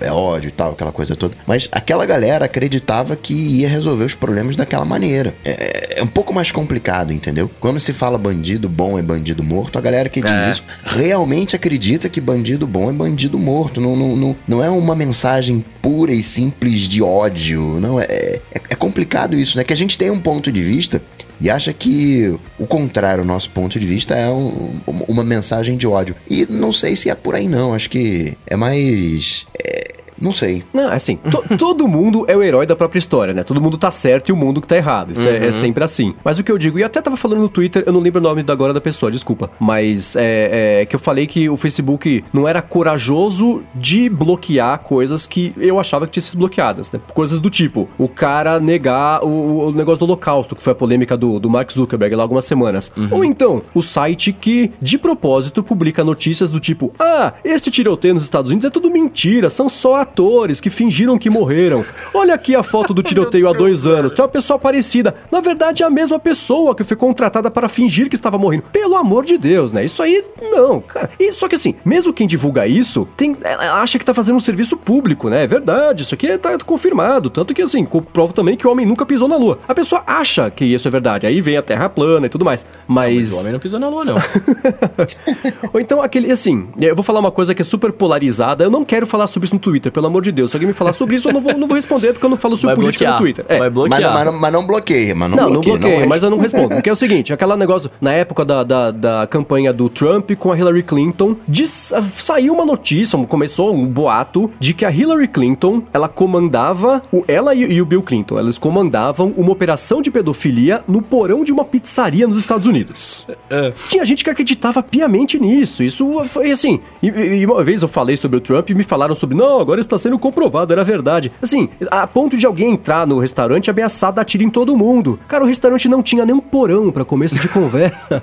é, é, ódio e tal, aquela coisa toda. Mas aquela galera acreditava que ia resolver os problemas daquela maneira. É, é um pouco mais complicado, entendeu? Quando se fala bandido bom é bandido morto, a galera que diz é. isso realmente acredita que bandido bom é bandido morto. Não, não, não, não é uma mensagem pura e simples de ódio. Não, é, é, é complicado isso, né? Que a gente tem um ponto de vista e acha que o contrário, o nosso ponto de vista, é um, uma mensagem de ódio. E não sei se é por aí, não. Acho que é mais. É, não sei. Não, assim, to, todo mundo é o herói da própria história, né? Todo mundo tá certo e o mundo que tá errado. Isso uhum. é, é, uhum. sempre assim. Mas o que eu digo, e até tava falando no Twitter, eu não lembro o nome agora da pessoa, desculpa. Mas é, é, que eu falei que o Facebook não era corajoso de bloquear coisas que eu achava que tinham sido bloqueadas, né? Coisas do tipo, o cara negar o, o negócio do holocausto, que foi a polêmica do, do Mark Zuckerberg lá algumas semanas. Uhum. Ou então, o site que, de propósito, publica notícias do tipo, ah, este tiroteio nos Estados Unidos é tudo mentira, são só atores que fingiram que morreram. Olha aqui a foto do tiroteio há dois anos. Tem uma pessoa parecida. Na verdade, é a mesma pessoa que foi contratada para fingir que estava morrendo. Pelo amor de Deus, né? Isso aí, não, cara. E, só que assim, mesmo quem divulga isso, tem, acha que tá fazendo um serviço público, né? É verdade, isso aqui tá confirmado. Tanto que, assim, comprovo também que o homem nunca pisou na lua. A pessoa acha que isso é verdade. Aí vem a Terra plana e tudo mais. Mas. Não, mas o homem não pisou na lua, não. Ou então aquele, assim, eu vou falar uma coisa que é super polarizada. Eu não quero falar sobre isso no Twitter, pelo amor de Deus. Se alguém me falar sobre isso, eu não vou, não vou responder, porque eu não falo sobre vai política bloquear. no Twitter. É. Vai bloquear. Mas, mas, mas, não bloqueia, mas não, não bloqueia. Não bloqueia, não mas eu não respondo. Porque é o seguinte, aquele negócio, na época da, da, da campanha do Trump com a Hillary Clinton, diz, saiu uma notícia, começou um boato de que a Hillary Clinton, ela comandava, o, ela e, e o Bill Clinton, eles comandavam uma operação de pedofilia no porão de uma pizzaria nos Estados Unidos. É. Tinha gente que acreditava piamente nisso. Isso foi assim. E, e, uma vez eu falei sobre o Trump e me falaram sobre, não, agora está sendo comprovado, era verdade. Assim, a ponto de alguém entrar no restaurante ameaçar dar tiro em todo mundo. Cara, o restaurante não tinha nem um porão para começo de conversa.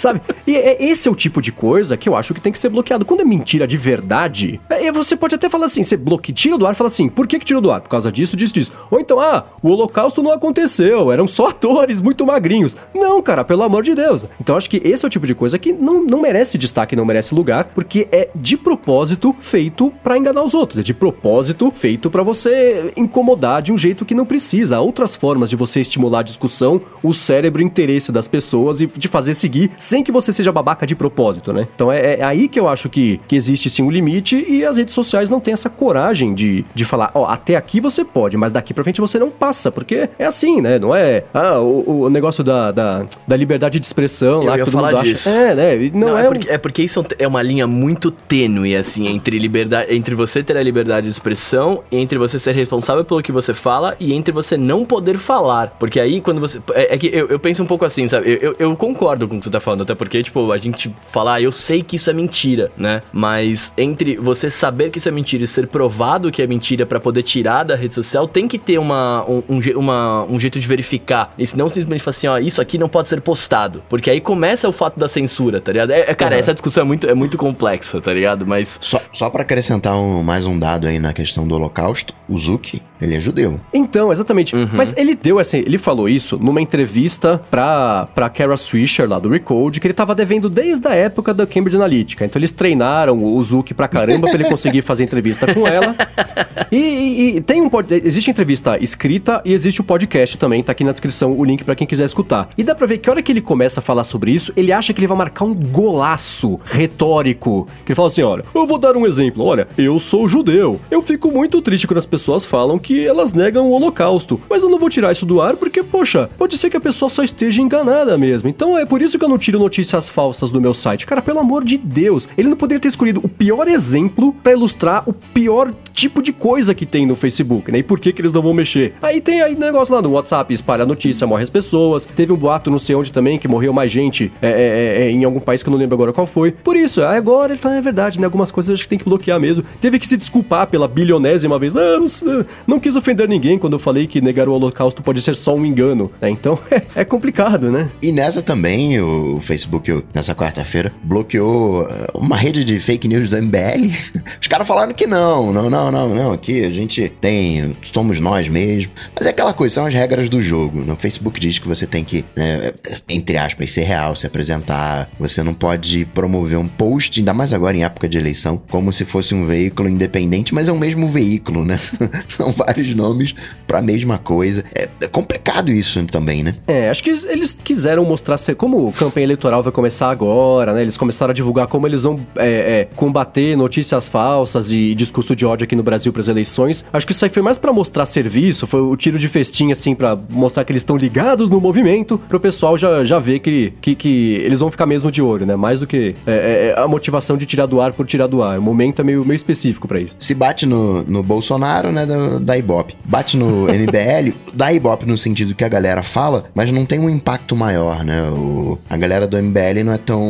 Sabe? E é, esse é o tipo de coisa que eu acho que tem que ser bloqueado. Quando é mentira de verdade, é, você pode até falar assim, você bloqueia, tira do ar e fala assim, por que que tirou do ar? Por causa disso, disso, disso. Ou então, ah, o holocausto não aconteceu, eram só atores muito magrinhos. Não, cara, pelo amor de Deus. Então acho que esse é o tipo de coisa que não, não merece destaque, não merece lugar, porque é de propósito feito para enganar os outros. É de propósito feito para você incomodar de um jeito que não precisa. Há outras formas de você estimular a discussão, o cérebro, o interesse das pessoas e de fazer seguir sem que você seja babaca de propósito, né? Então é, é aí que eu acho que, que existe sim um limite e as redes sociais não têm essa coragem de, de falar, ó, oh, até aqui você pode, mas daqui pra frente você não passa, porque é assim, né? Não é ah, o, o negócio da, da, da, liberdade de expressão eu lá que todo mundo disso. acha. É, né? Não, não é, é, porque, é porque isso é uma linha muito tênue, assim, entre liberdade, entre você ter a liberdade de expressão, entre você ser responsável pelo que você fala e entre você não poder falar. Porque aí, quando você. É, é que eu, eu penso um pouco assim, sabe? Eu, eu, eu concordo com o que você tá falando até porque, tipo, a gente falar, ah, eu sei que isso é mentira, né? Mas entre você saber que isso é mentira e ser provado que é mentira para poder tirar da rede social, tem que ter uma, um, um, uma, um jeito de verificar. E não simplesmente falar assim, ó, isso aqui não pode ser postado. Porque aí começa o fato da censura, tá ligado? É, é cara, uhum. essa discussão é muito, é muito complexa, tá ligado? Mas. Só, só para acrescentar um, mais um dado aí na questão do Holocausto, o Zuki, ele é judeu. Então, exatamente. Uhum. Mas ele deu assim, ele falou isso numa entrevista pra, pra Kara Swisher lá do Recode que ele tava devendo desde a época da Cambridge Analytica. Então eles treinaram o Zuki pra caramba pra ele conseguir fazer entrevista com ela. E, e, e tem um existe entrevista escrita e existe o podcast também, tá aqui na descrição o link para quem quiser escutar. E dá pra ver que a hora que ele começa a falar sobre isso, ele acha que ele vai marcar um golaço retórico. Que ele fala assim: olha, eu vou dar um exemplo. Olha, eu sou judeu morreu. Eu fico muito triste quando as pessoas falam que elas negam o holocausto, mas eu não vou tirar isso do ar porque, poxa, pode ser que a pessoa só esteja enganada mesmo. Então é por isso que eu não tiro notícias falsas do meu site. Cara, pelo amor de Deus, ele não poderia ter escolhido o pior exemplo para ilustrar o pior tipo de coisa que tem no Facebook, né? E por que que eles não vão mexer? Aí tem aí negócio lá no WhatsApp, espalha a notícia, morre as pessoas. Teve um boato não sei onde também que morreu mais gente é, é, é, em algum país que eu não lembro agora qual foi. Por isso, agora ele fala, é verdade, né? Algumas coisas acho que tem que bloquear mesmo. Teve que se desculpar pela bilionésima vez. Ah, não, não quis ofender ninguém quando eu falei que negar o holocausto pode ser só um engano, né? Então é, complicado, né? E nessa também, o Facebook, nessa quarta-feira, bloqueou eh, uma rede de fake news do MBL. Os caras falaram que não, não, não, não, não, aqui a gente tem, somos nós mesmo. Mas é aquela coisa, são as regras do jogo. No Facebook diz que você tem que, né, entre aspas, ser real, se apresentar. Você não pode promover um post, ainda mais agora em época de eleição, como se fosse um veículo independente, mas é o mesmo veículo, né? são vários nomes para a mesma coisa. É, é complicado isso também, né? É, acho que eles quiseram mostrar, como a campanha eleitoral vai começar agora, né? Eles começaram a divulgar como eles vão é, é, combater notícias falsas e discurso de ódio aqui no Brasil para as eleições. Acho que isso aí foi mais para mostrar serviço, foi o tiro de festinha, assim, para mostrar que eles estão ligados no movimento, para o pessoal já, já ver que, que, que, eles vão ficar mesmo de olho, né? Mais do que é, é, a motivação de tirar do ar por tirar do ar. O momento é meio, meio específico para isso. Se bate no, no Bolsonaro, né, da, da Ibope. Bate no MBL, da Ibope no sentido que a galera fala, mas não tem um impacto maior, né? O, a galera do MBL não é tão.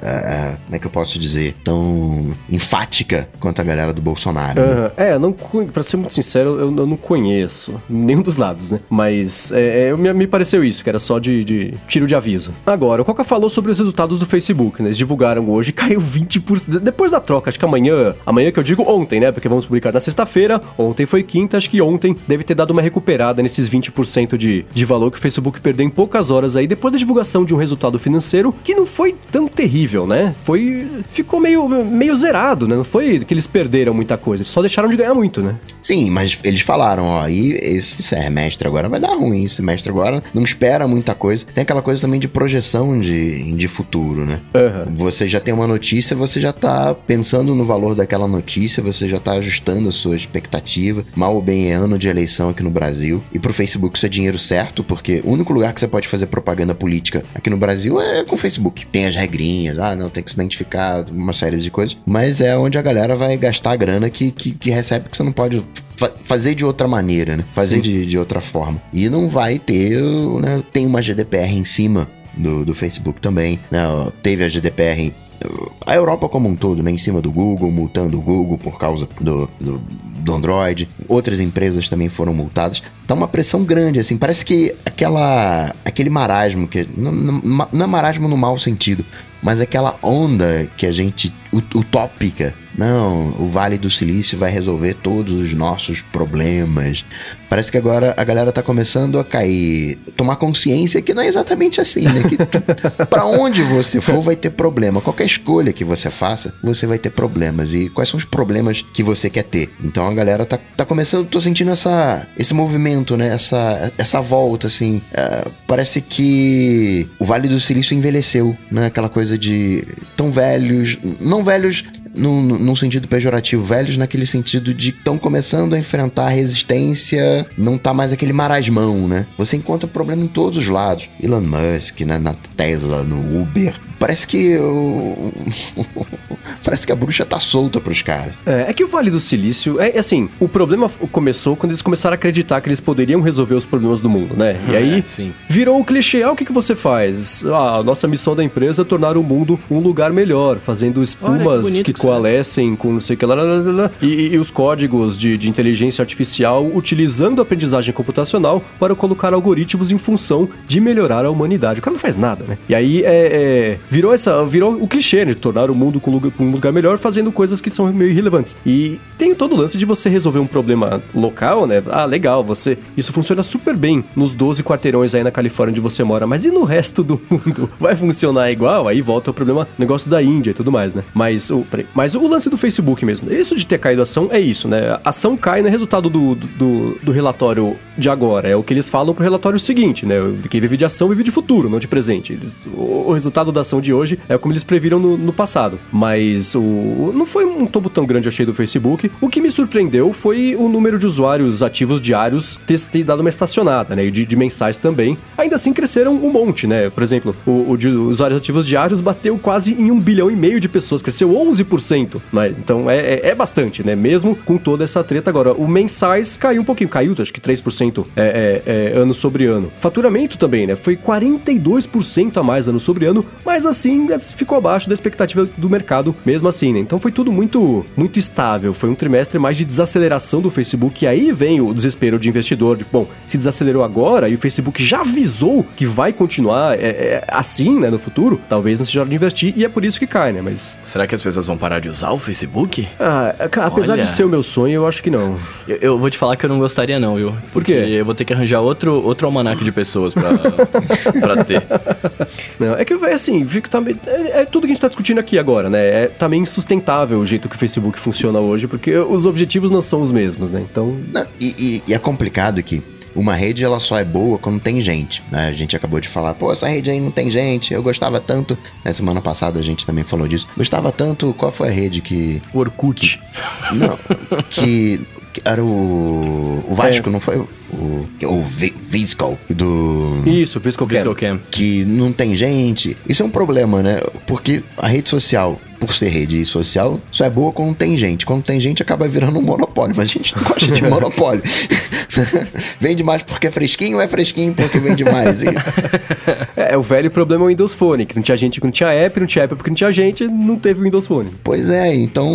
É, como é que eu posso dizer? Tão enfática quanto a galera do Bolsonaro. Uhum. Né? É, não, pra ser muito sincero, eu, eu, não conheço nenhum dos lados, né? Mas é, é, me, me pareceu isso, que era só de, de tiro de aviso. Agora, o Coca falou sobre os resultados do Facebook, né? Eles divulgaram hoje, caiu 20%. Depois da troca, acho que amanhã. Amanhã que eu digo ontem, né? Porque vamos publicar na sexta-feira. Ontem foi quinta, acho que ontem deve ter dado uma recuperada nesses 20% de, de valor que o Facebook perdeu em poucas horas aí, depois da divulgação de um resultado financeiro que não foi tão terrível, né? Foi. ficou meio, meio zerado, né? Não foi que eles perderam muita coisa, eles só deixaram de ganhar muito, né? Sim, mas eles falaram, ó, e esse semestre agora vai dar ruim, esse semestre agora não espera muita coisa. Tem aquela coisa também de projeção de, de futuro, né? Uhum. Você já tem uma notícia, você já tá pensando no valor daquela notícia, você já tá ajustando a sua expectativa. Mal ou bem é ano de eleição aqui no Brasil. E pro Facebook isso é dinheiro certo, porque o único lugar que você pode fazer propaganda política aqui no Brasil é com o Facebook. Tem as regrinhas, ah, não, tem que se identificar, uma série de coisas. Mas é onde a galera vai gastar a grana que, que, que recebe, que você não pode fa fazer de outra maneira, né? Fazer de, de outra forma. E não vai ter, né? Tem uma GDPR em cima do, do Facebook também. Né? Teve a GDPR a Europa como um todo, né, em cima do Google, multando o Google por causa do, do, do Android. Outras empresas também foram multadas. Tá uma pressão grande, assim. Parece que aquela, aquele marasmo, que não, não, não é marasmo no mau sentido, mas aquela onda que a gente utópica. Não, o Vale do Silício vai resolver todos os nossos problemas. Parece que agora a galera tá começando a cair, tomar consciência que não é exatamente assim, né? Que para onde você for vai ter problema. Qualquer escolha que você faça, você vai ter problemas. E quais são os problemas que você quer ter? Então a galera tá, tá começando, tô sentindo essa, esse movimento, né? Essa, essa volta, assim. É, parece que o Vale do Silício envelheceu, né? Aquela coisa de tão velhos, não velhos num, num sentido pejorativo, velhos naquele sentido de estão começando a enfrentar a resistência, não tá mais aquele marasmão, né? Você encontra problema em todos os lados. Elon Musk, né, na Tesla, no Uber, Parece que o... Parece que a bruxa tá solta pros caras. É, é que o Vale do Silício, é assim, o problema começou quando eles começaram a acreditar que eles poderiam resolver os problemas do mundo, né? E aí, é, virou o clichê, ah, o que, que você faz? Ah, a nossa missão da empresa é tornar o mundo um lugar melhor, fazendo espumas Olha, que, que coalescem com não sei o que lá, lá, lá, lá e, e, os códigos de, de inteligência artificial utilizando a aprendizagem computacional para colocar algoritmos em função de melhorar a humanidade. O cara não faz nada, né? E aí, é, é virou essa virou o clichê, né? De tornar o mundo um lugar melhor fazendo coisas que são meio irrelevantes. E tem todo o lance de você resolver um problema local, né? Ah, legal, você. Isso funciona super bem nos 12 quarteirões aí na Califórnia onde você mora, mas e no resto do mundo? Vai funcionar igual? Aí volta o problema, negócio da Índia e tudo mais, né? Mas o, mas o lance do Facebook mesmo, isso de ter caído a ação é isso, né? A ação cai no resultado do, do, do relatório de agora. É o que eles falam pro relatório seguinte, né? Quem vive de ação vive de futuro, não de presente. Eles, o, o resultado da ação situação de hoje é como eles previram no, no passado. Mas o não foi um tombo tão grande, achei, do Facebook. O que me surpreendeu foi o número de usuários ativos diários ter, ter dado uma estacionada, né? E de, de, mensais também. Ainda assim, cresceram um monte, né? Por exemplo, o, o de usuários ativos diários bateu quase em um bilhão e meio de pessoas, cresceu 11%. Né? Então é, é, é bastante, né? Mesmo com toda essa treta agora. O mensais caiu um pouquinho, caiu, acho que 3% é, é, é, ano sobre ano. Faturamento também, né? Foi 42% a mais ano sobre ano, mas assim ficou abaixo da expectativa do mercado, mesmo assim, né? Então foi tudo muito, muito estável. Foi um trimestre mais de desaceleração do Facebook. E aí vem o desespero de investidor. De, bom, se desacelerou agora e o Facebook já avisou que vai continuar é, é, assim, né, no futuro, talvez não seja hora de investir e é por isso que cai, né? Mas. Será que as pessoas vão parar de usar o Facebook? Ah, apesar Olha... de ser o meu sonho, eu acho que não. Eu, eu, vou te falar que eu não gostaria, não, viu? Por quê? eu vou ter que arranjar outro, outro almanac de pessoas pra, pra ter. Não, é que, assim, fica também. É, é, tudo que a gente tá discutindo aqui agora, né? É também insustentável o jeito que o Facebook funciona hoje, porque os objetivos não são os mesmos, né? Então. Não, e, e, e é complicado que uma rede ela só é boa quando tem gente. Né? A gente acabou de falar, pô, essa rede aí não tem gente. Eu gostava tanto. Na semana passada a gente também falou disso. Gostava tanto. Qual foi a rede que. O Orkut. Que, não, que, que. Era o. O Vasco, é. não foi? O, o Visco do. Isso, Visco Cam. Que não tem gente. Isso é um problema, né? Porque a rede social por ser rede social, só é boa quando tem gente. Quando tem gente, acaba virando um monopólio. Mas a gente não gosta de monopólio. vende mais porque é fresquinho ou é fresquinho porque vende mais? E... É, é, o velho problema é o Windows Phone, que não tinha gente que não tinha app, não tinha app porque não tinha gente, não teve Windows Phone. Pois é, então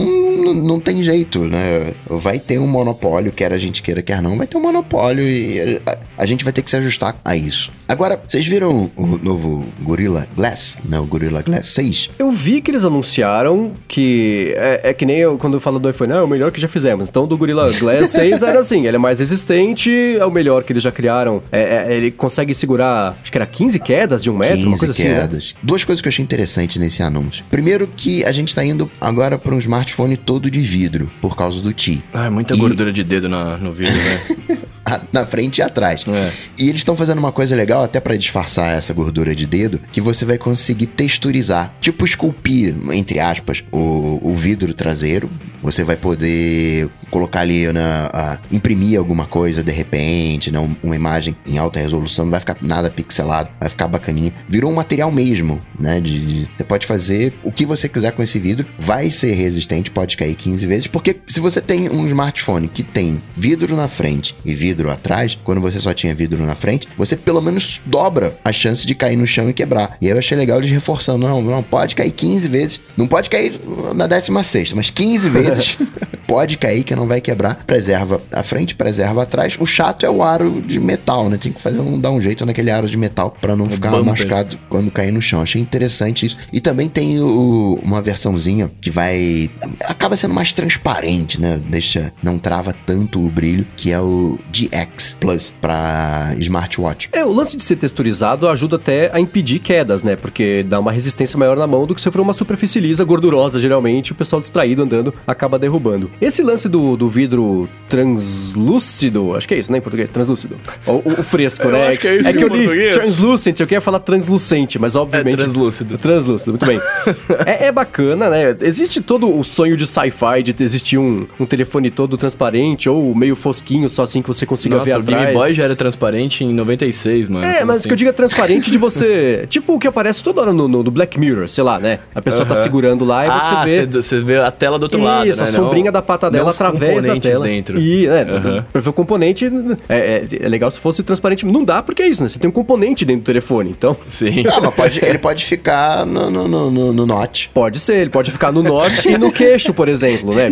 não tem jeito, né? Vai ter um monopólio, quer a gente queira, quer não, vai ter um monopólio e a, a gente vai ter que se ajustar a isso. Agora, vocês viram o novo Gorilla Glass? Não, o Gorilla Glass 6? Eu vi que eles anunciaram que é, é, que nem eu, quando eu falo do iPhone, ah, é o melhor que já fizemos. Então, do Gorilla Glass 6 era assim, ele é mais resistente, é o melhor que eles já criaram. É, é, ele consegue segurar, acho que era 15 quedas de um metro, 15 uma coisa quedas. assim. Né? Duas coisas que eu achei interessante nesse anúncio. Primeiro que a gente tá indo agora para um smartphone todo de vidro, por causa do Ti. Ah, muita e... gordura de dedo na, no vidro, né? na frente e atrás. É. E eles estão fazendo uma coisa legal, até para disfarçar essa gordura de dedo, que você vai conseguir texturizar, tipo esculpir, entre aspas, o, o vidro traseiro. Você vai poder colocar ali, na, a, imprimir alguma coisa de repente, né, uma imagem em alta resolução, não vai ficar nada pixelado, vai ficar bacaninha. Virou um material mesmo, né? De, de, você pode fazer o que você quiser com esse vidro, vai ser resistente, pode cair 15 vezes, porque se você tem um smartphone que tem vidro na frente e vidro vidro atrás, quando você só tinha vidro na frente, você pelo menos dobra a chance de cair no chão e quebrar. E aí eu achei legal eles reforçando: não, não pode cair 15 vezes. Não pode cair na 16, mas 15 vezes pode cair que não vai quebrar. Preserva a frente, preserva atrás. O chato é o aro de metal, né? Tem que fazer um, dar um jeito naquele aro de metal para não é ficar bumper. machucado quando cair no chão. Achei interessante isso. E também tem o, uma versãozinha que vai. acaba sendo mais transparente, né? Deixa. não trava tanto o brilho, que é o GX Plus para smartwatch. É, o lance de ser texturizado ajuda até a impedir quedas, né? Porque dá uma resistência maior na mão do que se for uma superfície lisa, gordurosa, geralmente, o pessoal distraído andando acaba derrubando. Esse lance do, do vidro translúcido, acho que é isso, né, em português? Translúcido. O, o fresco, né? Acho que é isso é que eu li português. translucent, eu queria falar translucente, mas obviamente... É translúcido. Translúcido, muito bem. é, é, bacana, né? Existe todo o sonho de sci-fi de existir um, um telefone todo transparente ou meio fosquinho, só assim que você consiga Nossa, ver atrás. o Game Boy já era transparente em 96, mano. É, mas assim? que eu diga transparente de você... tipo o que aparece toda hora no, no, no Black Mirror, sei lá, né? A pessoa uh -huh. tá segurando lá e ah, você vê... você vê a tela do outro isso, lado, Isso, né? a sombrinha Não, da pata dela através da tela. dentro. E, né, uhum. pra ver o componente, é, é, é, legal se fosse transparente. Não dá porque é isso, né? Você tem um componente dentro do telefone, então... Sim. Não, mas pode, ele pode ficar no, no, no, no note. Pode ser, ele pode ficar no note e no queixo, por exemplo, né?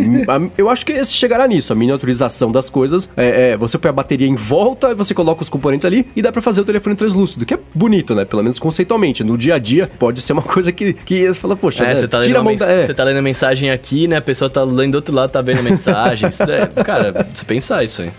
Eu acho que chegará nisso, a miniaturização das coisas. É, é, você põe a bateria em volta, você coloca os componentes ali e dá para fazer o telefone translúcido, que é bonito, né? Pelo menos conceitualmente. No dia a dia, pode ser uma coisa que, que você fala, poxa, é, né? você tá tira a mão da... É. Você tá lendo a mensagem aqui, né? A pessoa tá lendo do outro lado, tá vendo a mensagem. isso é, cara, se pensar isso aí.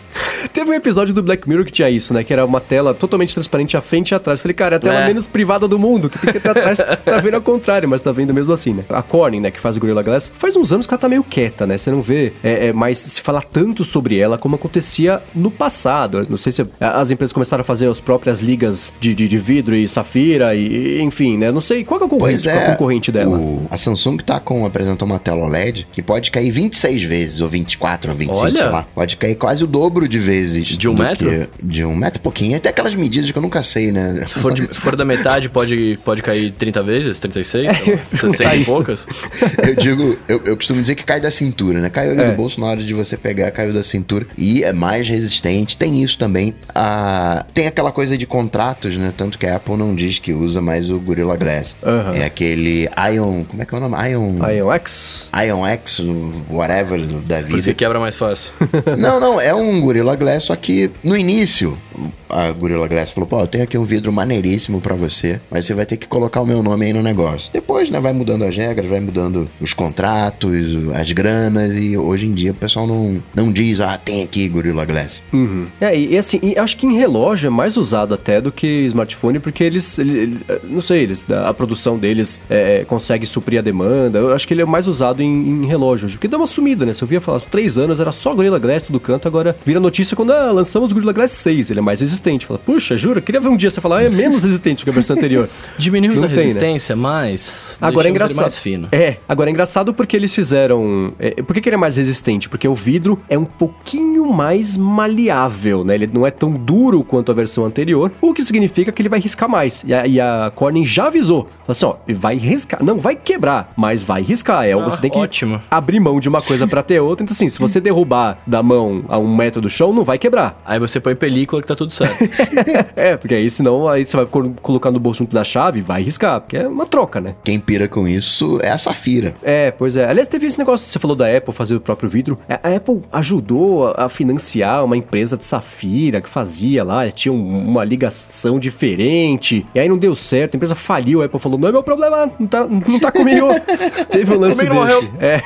Teve um episódio do Black Mirror que tinha isso, né? Que era uma tela totalmente transparente à frente e atrás. Falei, cara, é a tela É. menos privada do mundo, que tem que ter atrás. tá vendo ao contrário, mas tá vendo mesmo assim, né? A Corning, né, que faz o Gorilla Glass, faz uns anos que ela tá meio quieta, né? Você não vê é, é, mais se falar tanto sobre ela como acontecia no passado. Não sei se a- as empresas começaram a fazer as próprias ligas de, de, de vidro e safira e, enfim, né? Não sei qual que é o Pois concorrente, é, qual é o concorrente dela. o- a Samsung tá com, apresentou uma tela OLED que pode cair 26 vezes, ou 24, ou 25, Olha. sei lá. Pode cair quase o dobro de vezes. De um metro? que- de um metro e pouquinho. Até aquelas medidas que eu nunca sei, né? Se for, de- se for da metade, pode, pode cair 30 vezes, 36, sei lá, 60 e poucas. Eu digo, eu, eu costumo dizer que cai da cintura, né? Caiu ali É. do bolso na hora de você pegar, caiu da cintura. E é mais resistente. Tem isso também. Ah, tem aquela coisa de contratos, né? Tanto que a Apple não diz que usa mais o Gorilla Glass. Aham. É aquele Ion. Como é que é o nome? Ion. Ion X? Ion X, whatever da Por isso que vida. quebra mais fácil. Não, não, é um Gorilla Glass, só que no início a Gorilla Glass falou: pô, eu tenho aqui um vidro maneiríssimo pra você, mas você vai ter que colocar o meu nome aí no negócio. Depois, né, vai mudando as regras, vai mudando os contratos, as granas, e hoje em dia o pessoal não, não diz: ah, tem aqui Gorilla Glass. Uhum. É, e, e assim, e acho que em relógio é mais usado até do que smartphone, porque eles, ele- ele- não sei, eles, a produção deles é, consegue suprir a demanda. Eu acho que ele é mais usado em, em relógio, hoje, porque dá uma sumida, né? Se eu via falar, há três anos era só Gorilla Glass todo canto, agora vira notícia quando ah, lançamos o Gorilla Glass 6, ele é mais resistente. Fala, puxa, jura? Queria ver um dia você falar, ah, é menos resistente que a versão anterior. Não a tem, né? resistência, mas Agora é engraçado. mais fino. É, agora é engraçado porque eles fizeram. é, por que, que ele é mais resistente? Porque o vidro é um pouquinho mais maleável, né? Ele não é tão duro quanto a versão anterior, o que significa que ele vai riscar mais. E a, e a Corning já avisou. Assim, ó, vai riscar. Não vai quebrar, mas vai riscar. É, Ah, você tem que ótimo. abrir mão de uma coisa pra ter outra. Então, assim, se você derrubar da mão a um metro do chão, não vai quebrar. Aí você põe película que tá tudo certo. é, porque aí senão aí você vai colo- colocar no bolso junto da chave, vai riscar, porque é uma troca, né? Quem pira com isso é a Safira. É, pois é. Aliás, teve esse negócio que você falou da Apple fazer o próprio vidro. A a Apple ajudou a financiar uma empresa de Safira que fazia lá, tinha um- uma ligação diferente. E aí não deu certo, a empresa faliu. A Apple falou: não é meu problema, não tá, não tá comigo. teve um lance desse. É.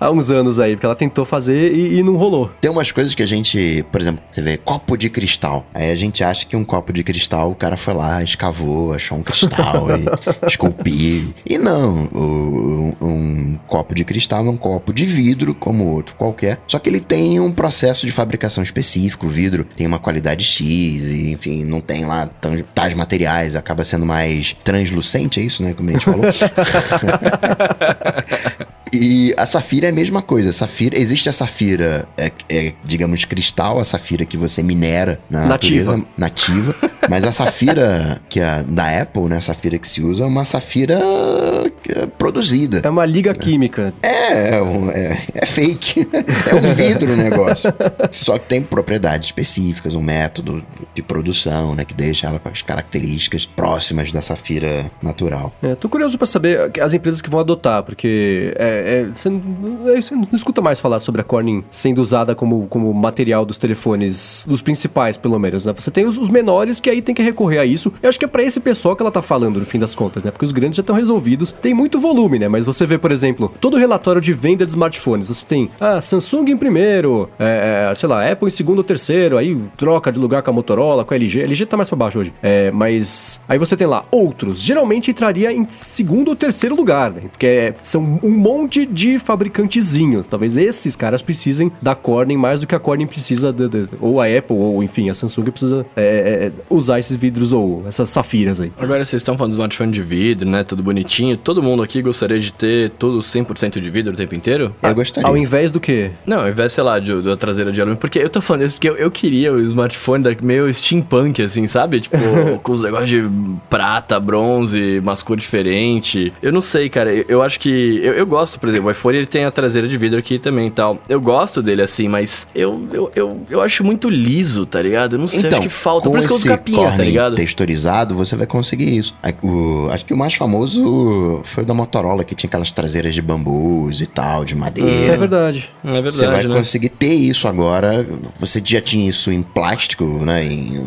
Há uns anos aí, porque ela tentou fazer e, e não rolou. Tem umas coisas que a gente, por exemplo, você vê copo de cristal. Aí a gente acha que um copo de cristal, o cara foi lá, escavou, achou um cristal e esculpiu. E não, o- um, um copo de cristal é um copo de vidro, como outro qualquer. Só que ele tem um processo de fabricação específico. O vidro tem uma qualidade X, e, enfim, não tem lá tais materiais, acaba sendo mais translucente, é isso, né? Como a gente falou. E a safira é a mesma coisa. Safira, existe a safira, é, é, digamos, cristal, a safira que você minera na Nativa. natureza nativa. Mas a safira que é da Apple, né? A safira que se usa é uma safira é, produzida. É uma liga química. É, é, um- é- é fake. É um vidro o negócio. Só que tem propriedades específicas, um método de produção, né? Que deixa ela com as características próximas da safira natural. É, tô curioso pra saber as empresas que vão adotar, porque é, é, você, não, é, você não escuta mais falar sobre a Corning sendo usada como, como material dos telefones, dos principais, pelo menos, né? Você tem os, os menores que aí tem que recorrer a isso. Eu acho que é pra esse pessoal que ela tá falando, no fim das contas, né? Porque os grandes já estão resolvidos. Tem muito volume, né? Mas você vê, por exemplo, todo o relatório de venda de smartphones. Você tem, ah, Samsung em primeiro, é, é, sei lá, Apple em segundo ou terceiro, aí troca de lugar com a Motorola, com a LG. A LG tá mais pra baixo hoje. É, mas aí você tem lá outros. Geralmente entraria em segundo ou terceiro lugar, né? Porque é- são um monte de fabricantezinhos. Talvez esses caras precisem da Corning mais do que a Corning precisa, de- de- ou a Apple, ou enfim, a Samsung precisa é, é, usar esses vidros ou essas safiras aí. Agora vocês estão falando de smartphone de vidro, né? Tudo bonitinho. Todo mundo aqui gostaria de ter tudo 100% de vidro o tempo inteiro? Eu gostaria. Ao invés do que? Não, ao invés, sei lá, de, da traseira de alumínio. Porque eu tô falando isso porque eu, eu queria o smartphone da, meio steampunk, assim, sabe? Tipo, com os negócios de prata, bronze, umas cores diferentes. Eu não sei, cara. Eu, eu acho que. Eu, eu gosto, por exemplo, o iPhone ele tem a traseira de vidro aqui também e tal. Eu gosto dele assim, mas eu, eu, eu, eu acho muito liso, tá ligado? Eu não sei, Então, acho que falta. Por isso que eu uso capinha, tá ligado? texturizado, você vai conseguir isso. Aí, o- acho que o mais famoso foi o da Motorola, que tinha aquelas traseiras de bambus e tal, de É madeira. verdade. É Você vai verdade, né? conseguir ter isso agora. Você já tinha isso em plástico, né? Em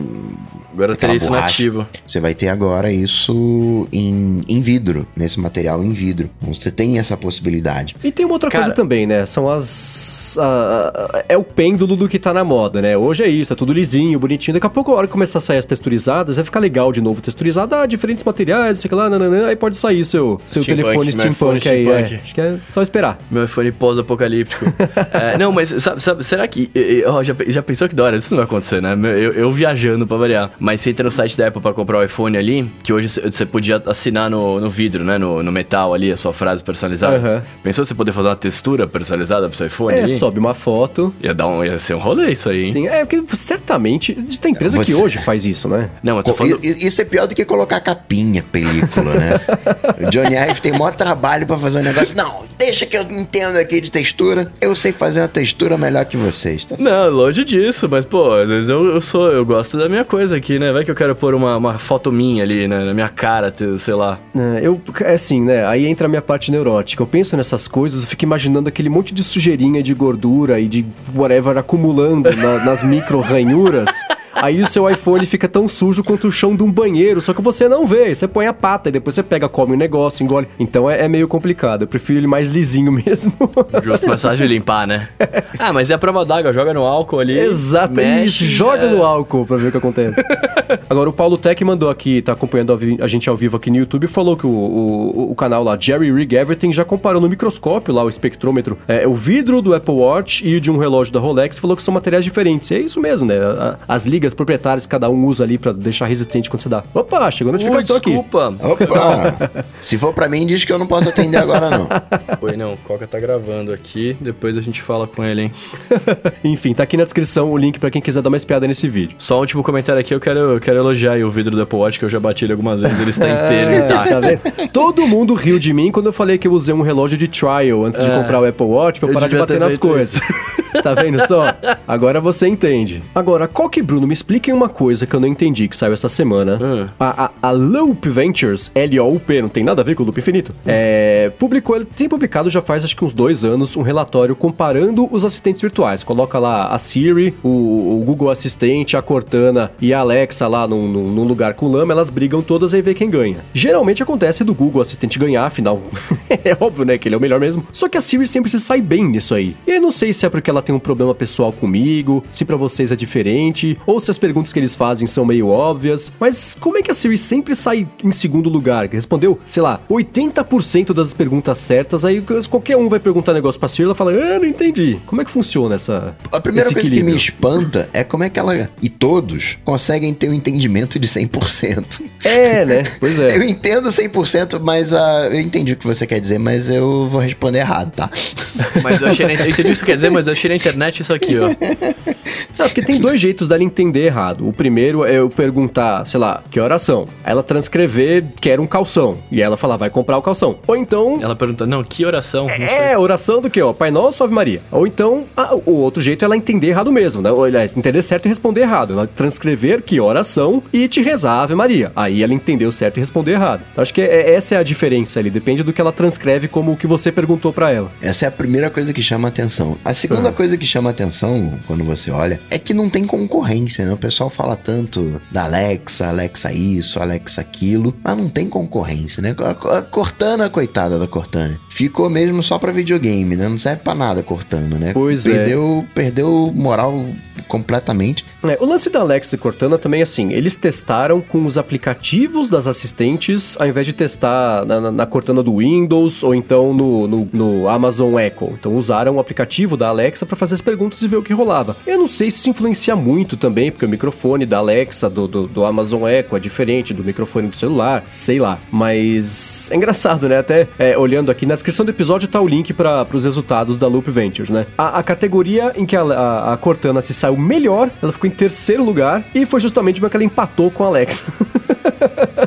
Agora teria isso nativo. Você vai ter agora isso em, em vidro, nesse material em vidro. Então você tem essa possibilidade. E tem uma outra Cara- coisa também, né? São as. a- a- é o pêndulo do que tá na moda, né? Hoje é isso, é tudo lisinho, bonitinho. Daqui a pouco, a hora que começar a sair as texturizadas, vai ficar legal de novo texturizado. Ah, diferentes materiais, sei lá, nananã, aí pode sair seu, seu Steampunk, telefone steampunk aí. steampunk. É. Acho que é só esperar. Meu iPhone pós-apocalíptico. É, não, mas sabe, sabe- será que. ó, já, já pensou que da hora? Isso não vai acontecer, né? Eu, eu viajando pra variar. Mas você entra no site da Apple pra comprar o iPhone ali, que hoje você- podia assinar no, no vidro, né? No, no metal ali, a sua frase personalizada. Aham. Pensou você poder fazer uma textura personalizada pro seu iPhone É, ali? sobe uma foto. Ia, dar um, ia ser um rolê isso aí, hein? Sim, é porque certamente tem empresa que Você- hoje faz isso, né? Não, mas tô falando. Isso é pior do que colocar capinha, película, né? o Johnny Ive tem maior trabalho pra fazer um negócio. Não, deixa que eu entendo aqui de textura. Eu sei fazer uma textura melhor que vocês, tá? Não, longe disso, mas pô, às vezes eu, eu sou, eu gosto da minha coisa aqui, né? Vai que eu quero pôr uma, uma foto minha ali, né? Na minha cara, sei lá. É, eu, é assim, né? Aí entra a minha parte neurótica. Eu penso nessas coisas, eu fico imaginando aquele monte de sujeirinha de gordura e de whatever acumulando na- nas micro ranhuras. Aí o seu iPhone fica tão sujo quanto o chão de um banheiro, só que você não vê. Você põe a pata e depois você pega, come o negócio, engole. Então é, é meio complicado. Eu prefiro ele mais lisinho mesmo. Justo, mais fácil de limpar, né? Ah, mas é a prova d'água, joga no álcool ali. Exato, mexe, isso. Joga é. no álcool pra ver o que acontece. Agora, o Paulo Tech mandou aqui, tá acompanhando a vi- a gente ao vivo aqui no YouTube, e falou que o, o, o canal lá, Jerry Rig Everything, já comparou no microscópio lá, o espectrômetro, é, o vidro do Apple Watch e o de um relógio da Rolex, falou que são materiais diferentes. E é isso mesmo, né? A- As ligas proprietárias que cada um usa ali pra deixar resistente quando você dá. Opa, chegou a Ui, notificação aqui. desculpa. Opa! Se for pra mim, diz que eu não posso atender agora, não. Oi, não, o Coca tá gravando aqui, depois a gente fala com ele, hein? Enfim, tá aqui na descrição o link pra quem quiser dar uma espiada nesse vídeo. Só um último comentário aqui, eu quero, eu quero elogiar aí o vidro do Apple Watch, que eu já bati ele algumas vezes, ele está inteiro É, intacto. tá vendo? Todo mundo riu de mim quando eu falei que eu usei um relógio de trial antes de comprar o Apple Watch pra eu parar de bater ter nas coisas. tá vendo só? Agora você entende. Agora, qual que, Bruno, me expliquem uma coisa que eu não entendi que saiu essa semana. Hum. A, a, a Loop Ventures, L-O-U-P, não tem nada a ver com o Loop Infinito, é, publicou, ele tem publicado já faz acho que uns dois anos um relatório comparando os assistentes virtuais. Coloca lá a Siri, o, o Google Assistente, a Cortana e a Alexa lá num, num- lugar com lama, elas brigam todas e vê quem ganha. Geralmente acontece do Google Assistente ganhar, afinal, é óbvio, né, que ele é o melhor mesmo. Só que a Siri sempre se sai bem nisso aí. E eu não sei se é porque ela tem um problema pessoal comigo, se pra vocês é diferente, ou se as perguntas que eles fazem são meio óbvias, mas como é que a Siri sempre sai em segundo lugar? Respondeu, sei lá, 80% das perguntas certas, aí qualquer um vai perguntar negócio pra Siri, ela fala, ah, não entendi. Como é que funciona essa A primeira coisa que me espanta é como é que ela e todos conseguem ter um entendimento de 100%. É, né? Pois é. Eu entendo 100%, mas ah, eu entendi o que você quer dizer, mas eu vou responder errado, tá? Mas eu achei na, eu entendi o que isso quer dizer, mas eu achei na internet isso aqui, ó. Não, porque tem dois jeitos dela entender errado. O primeiro é eu perguntar, sei lá, que oração? Ela transcrever, quer um calção. E ela falar, vai comprar o calção. Ou então. Ela perguntou, não, que oração? Não sei. É, oração do que, ó? Pai Nosso, Ave Maria. Ou então, ah, o outro jeito é ela entender errado mesmo, né? Ou, aliás, entender certo e responder errado. Ela transcrever que oração e te rezar Ave Maria. Aí ela entendeu certo e responder errado. Então, acho que é- essa é a diferença ali. Depende do que ela transcreve como o que você perguntou pra ela. Essa é a primeira coisa que chama atenção. A segunda coisa que chama atenção quando você olha é que não tem concorrência, né? O pessoal fala tanto da Alexa, Alexa isso, Alexa aquilo, mas não tem concorrência, né? A Cortana, coitada da Cortana, ficou mesmo só pra videogame, né? Não serve pra nada Cortana, né? Pois é. perdeu, Perdeu moral completamente. É, o lance da Alexa e Cortana também, assim, eles testaram com os aplicativos das assistentes, ao invés de testar na, na- na Cortana do Windows ou então no, no- no Amazon Echo. Então usaram o aplicativo da Alexa para fazer as perguntas e ver o que rolava. Eu não sei se isso influencia muito também, porque o microfone da Alexa, do, do, do Amazon Echo, é diferente do microfone do celular, sei lá. Mas é engraçado, né? Até é, olhando aqui, na descrição do episódio tá o link para os resultados da Loop Ventures, né? A, a categoria em que a, a- a Cortana se saiu melhor, ela ficou em terceiro lugar, e foi justamente porque ela empatou com a Alexa.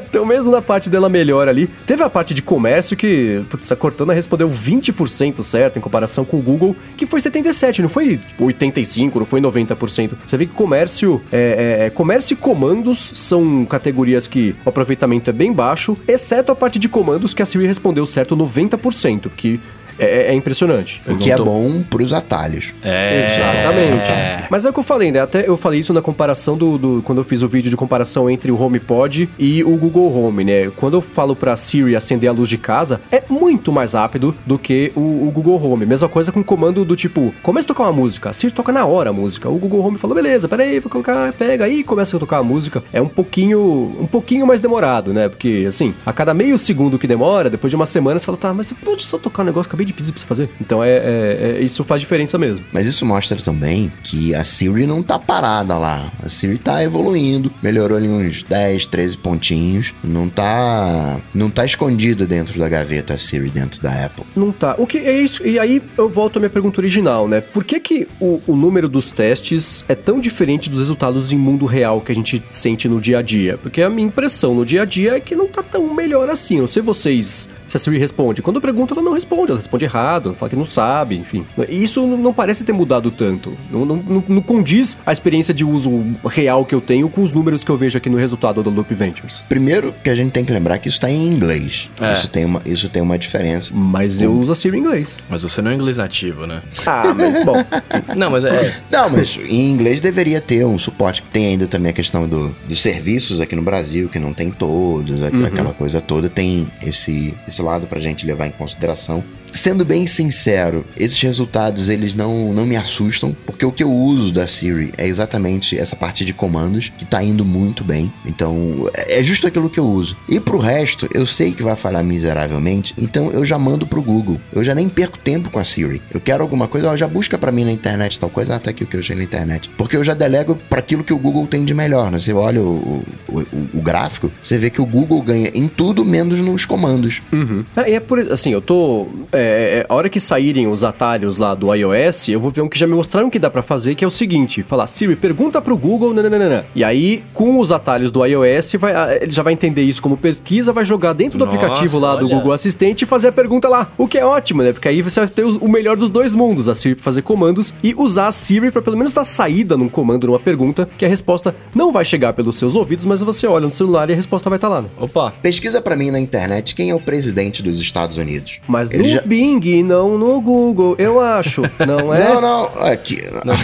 Então, mesmo na parte dela melhor ali, teve a parte de comércio que, putz, a Cortana respondeu 20% certo em comparação com o Google, que foi 77%, não foi 85%, não foi 90%. Você vê que comércio, é, é, é, comércio e comandos são categorias que o aproveitamento é bem baixo, exceto a parte de comandos que a Siri respondeu certo 90%, que é, é impressionante. O que é bom pros atalhos. É. Exatamente. É. Mas é o que eu falei, né? Até eu falei isso na comparação do, do- Quando eu fiz o vídeo de comparação entre o HomePod e o Google Home, né? Quando eu falo pra Siri acender a luz de casa, é muito mais rápido do que o, o Google Home. Mesma coisa com o comando do tipo, começa a tocar uma música. A Siri toca na hora a música. O Google Home fala, beleza, peraí, vou colocar, pega aí, começa a tocar a música. É um pouquinho. um pouquinho mais demorado, né? Porque, assim, a cada meio segundo que demora, depois de uma semana, você fala, tá, mas você pode só tocar um negócio que eu acabei de pedir pra você fazer. Então é, é- é- isso faz diferença mesmo. Mas isso mostra também que a Siri não tá parada lá. A Siri tá evoluindo, melhorou ali uns 10, 13 pontinhos. Não tá. Não tá escondida dentro da gaveta a Siri dentro da Apple. Não tá. O que é isso? E aí eu volto à minha pergunta original, né? Por que, que o, o número dos testes é tão diferente dos resultados em mundo real que a gente sente no dia a dia? Porque a minha impressão no dia a dia é que não tá tão melhor assim. Eu não sei vocês se a Siri responde. Quando eu pergunto, ela não responde, ela responde errado, fala que não sabe, enfim. Isso não parece ter mudado tanto. Não, não, não- não condiz a experiência de uso real que eu tenho com os números que eu vejo aqui no resultado do Loop Ventures. Primeiro que a gente tem que lembrar que isso tá em inglês. É. Isso, tem uma, isso tem uma diferença. Mas eu uso a Siri em inglês. Mas você não é inglês nativo, né? Ah, mas bom. Não, mas é. Não, mas em inglês deveria ter um suporte. Tem ainda também a questão do, dos serviços aqui no Brasil, que não tem todos, a- aquela coisa toda. Tem esse, esse lado pra gente levar em consideração. Sendo bem sincero, esses resultados eles não, não me assustam, porque o que eu uso da Siri é exatamente essa parte de comandos que tá indo muito bem. Então, é é justo aquilo que eu uso. E pro resto, eu sei que vai falhar miseravelmente, então eu já mando pro Google. Eu já nem perco tempo com a Siri. Eu quero alguma coisa, ó, já busca pra mim na internet tal coisa, tá aqui o que eu achei na internet. Porque eu já delego pra aquilo que o Google tem de melhor, né? Você olha o, o, o- gráfico, você vê que o Google ganha em tudo menos nos comandos. Uhum. Ah, e é por assim, eu tô. É, é, a hora que saírem os atalhos lá do iOS, eu vou ver um que já me mostraram que dá pra fazer, que é o seguinte: falar, Siri, pergunta pro Google, nananana. E aí, com os atalhos do iOS, vai, ele já vai entender isso como pesquisa, vai jogar dentro do Nossa, aplicativo lá do olha. Google Assistente e fazer a pergunta lá. O que é ótimo, né? Porque aí você vai ter o melhor dos dois mundos, a Siri pra fazer comandos e usar a Siri pra pelo menos dar saída num comando, numa pergunta, que a resposta não vai chegar pelos seus ouvidos, mas você olha no celular e a resposta vai estar lá. Né? Opa. Pesquisa pra mim na internet quem é o presidente dos Estados Unidos. Mas Ele no já- Bing, não no Google, eu acho. Não é? Não, não, aqui. Não,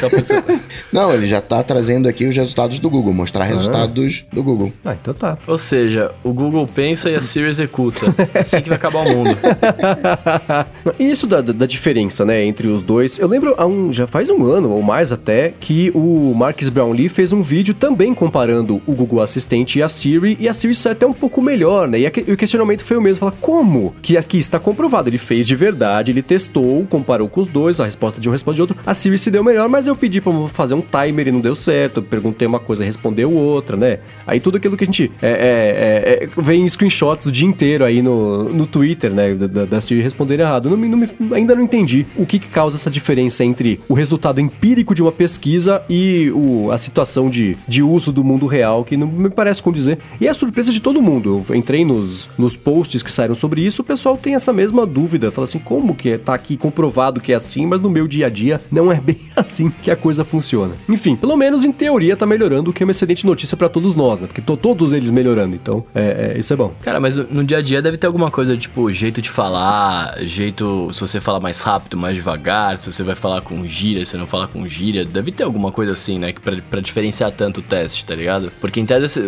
Não, ele já tá trazendo aqui os resultados do Google, mostrar resultados do Google. Ah, então tá. Ou seja, o Google pensa e a Siri executa. É assim que vai acabar o mundo. E Isso da, da- da diferença, né, entre os dois. Eu lembro, há um, já faz um ano ou mais até, que o Marcus Brownlee fez um vídeo também comparando o Google Assistente e a Siri, e a Siri sai até um pouco melhor, né? E, e o questionamento foi o mesmo, falar, como? Que aqui está comprovado, ele fez de verdade, ele testou, comparou com os dois, a resposta de um resposta de outro, a Siri se deu melhor, mas eu pedi pra fazer um timer e não deu certo, eu perguntei uma coisa, respondeu outra, né? Aí tudo aquilo que a gente é, é, é, é, vem em screenshots o dia inteiro aí no, no Twitter, né? Da, da- Siri responder errado. Não não me- ainda não entendi o que, que causa essa diferença entre o resultado empírico de uma pesquisa e o, a situação de, de uso do mundo real, que não me parece condizer. E é a surpresa de todo mundo. Eu entrei nos, nos posts que saíram sobre isso, o pessoal tem essa mesma dúvida. Fala assim, como que é? tá aqui comprovado que é assim, mas no meu dia a dia não é bem assim que a coisa funciona. Enfim, pelo menos em teoria tá melhorando, o que é uma excelente notícia pra todos nós, né? Porque tô todos eles melhorando, então é, é, isso é bom. Cara, mas no dia a dia deve ter alguma coisa, tipo, jeito de falar, jeito. Se você fala mais rápido, mais devagar, se você vai falar com gíria, se não fala com gíria. Deve ter alguma coisa assim, né? Pra, pra diferenciar tanto o teste, tá ligado? Porque em tese, esse,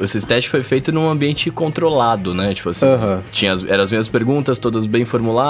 esses testes foi feito num ambiente controlado, né? Tipo assim, Aham. tinha as, eram as mesmas perguntas, todas bem formuladas,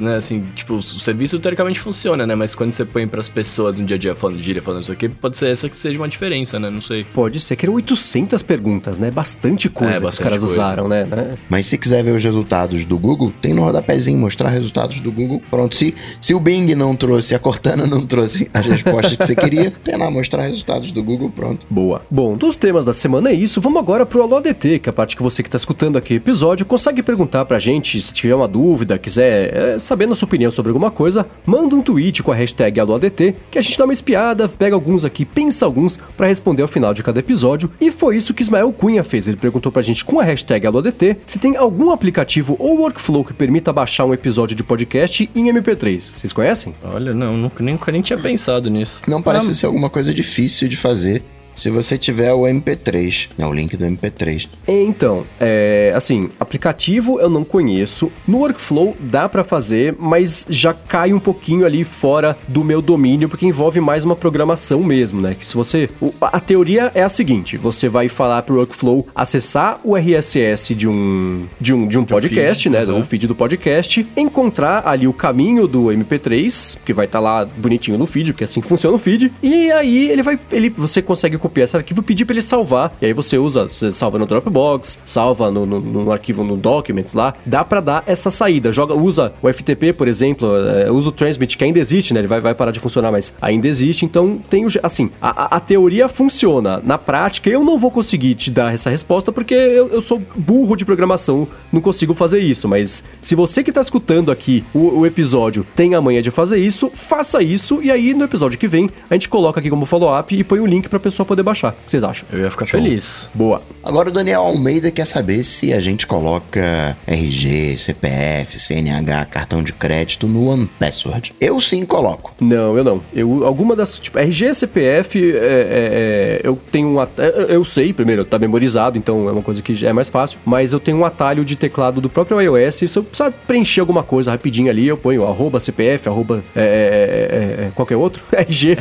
né? Assim, tipo, o serviço teoricamente funciona, né? Mas quando você põe pras pessoas no dia a dia falando gíria, falando isso aqui, pode ser essa que seja uma diferença, né? Não sei. Pode ser que eram 800 perguntas, né? Bastante coisa É, que os bastante caras coisa. usaram, né? né? Mas se quiser ver os resultados do Google, tem no rodapézinho mostrar resultados do Google. Pronto, se, se o Bing não trouxe, a Cortana não trouxe as respostas que você queria, tem lá mostrar resultados do Google, pronto. Boa. Bom, dos temas da semana é isso. Vamos agora pro Alô ADT, que é a parte que você que tá escutando aqui o episódio consegue perguntar pra gente se tiver uma dúvida, quiser é, saber a sua opinião sobre alguma coisa, manda um tweet com a hashtag Alô ADT, que a gente dá uma espiada, pega alguns aqui, pensa alguns pra responder ao final de cada episódio. E foi isso que Ismael Cunha fez. Ele perguntou pra gente com a hashtag Alô ADT se tem algum aplicativo ou workflow que permita baixar um episódio de podcast em MP3. Vocês conhecem? Olha, não, nunca, nem, nunca nem tinha pensado nisso. Não parece ser alguma coisa difícil de fazer. Se você tiver o MP3, né, o link do MP3. Então, é, assim, aplicativo eu não conheço. No Workflow dá para fazer, mas já cai um pouquinho ali fora do meu domínio, porque envolve mais uma programação mesmo, né? Que se você. A teoria é a seguinte: você vai falar pro Workflow acessar o RSS de um, de um, de um podcast, feed, né? Uhum. Do feed do podcast, encontrar ali o caminho do MP3, que vai estar tá lá bonitinho no feed, porque é assim que funciona o feed, e aí ele vai. Ele, você consegue copiar esse arquivo e pedir para ele salvar. E aí você usa, você salva no Dropbox, salva no, no, no arquivo no Documents lá. Dá para dar essa saída. Joga, usa o FTP, por exemplo, é, usa o Transmit, que ainda existe, né? Ele vai, vai parar de funcionar, mas ainda existe. Então tem o. Assim, a, a teoria funciona. Na prática, eu não vou conseguir te dar essa resposta porque eu, eu sou burro de programação, não consigo fazer isso. Mas se você que está escutando aqui o, o, episódio tem a manha de fazer isso, faça isso e aí no episódio que vem a gente coloca aqui como follow-up e põe o link para a pessoa poder baixar. O que vocês acham? Eu ia ficar Show. feliz. Boa. Agora o Daniel Almeida quer saber se a gente coloca RG, CPF, CNH, cartão de crédito no OnePassword. Eu sim coloco. Não, eu não. Eu, alguma das. Tipo, RG, CPF, é, é, é, eu tenho um. Eu sei, primeiro, tá memorizado, então é uma coisa que é mais fácil. Mas eu tenho um atalho de teclado do próprio iOS. Se eu precisar preencher alguma coisa rapidinho ali, eu ponho arroba CPF, arroba é, é, é, qualquer outro, RG.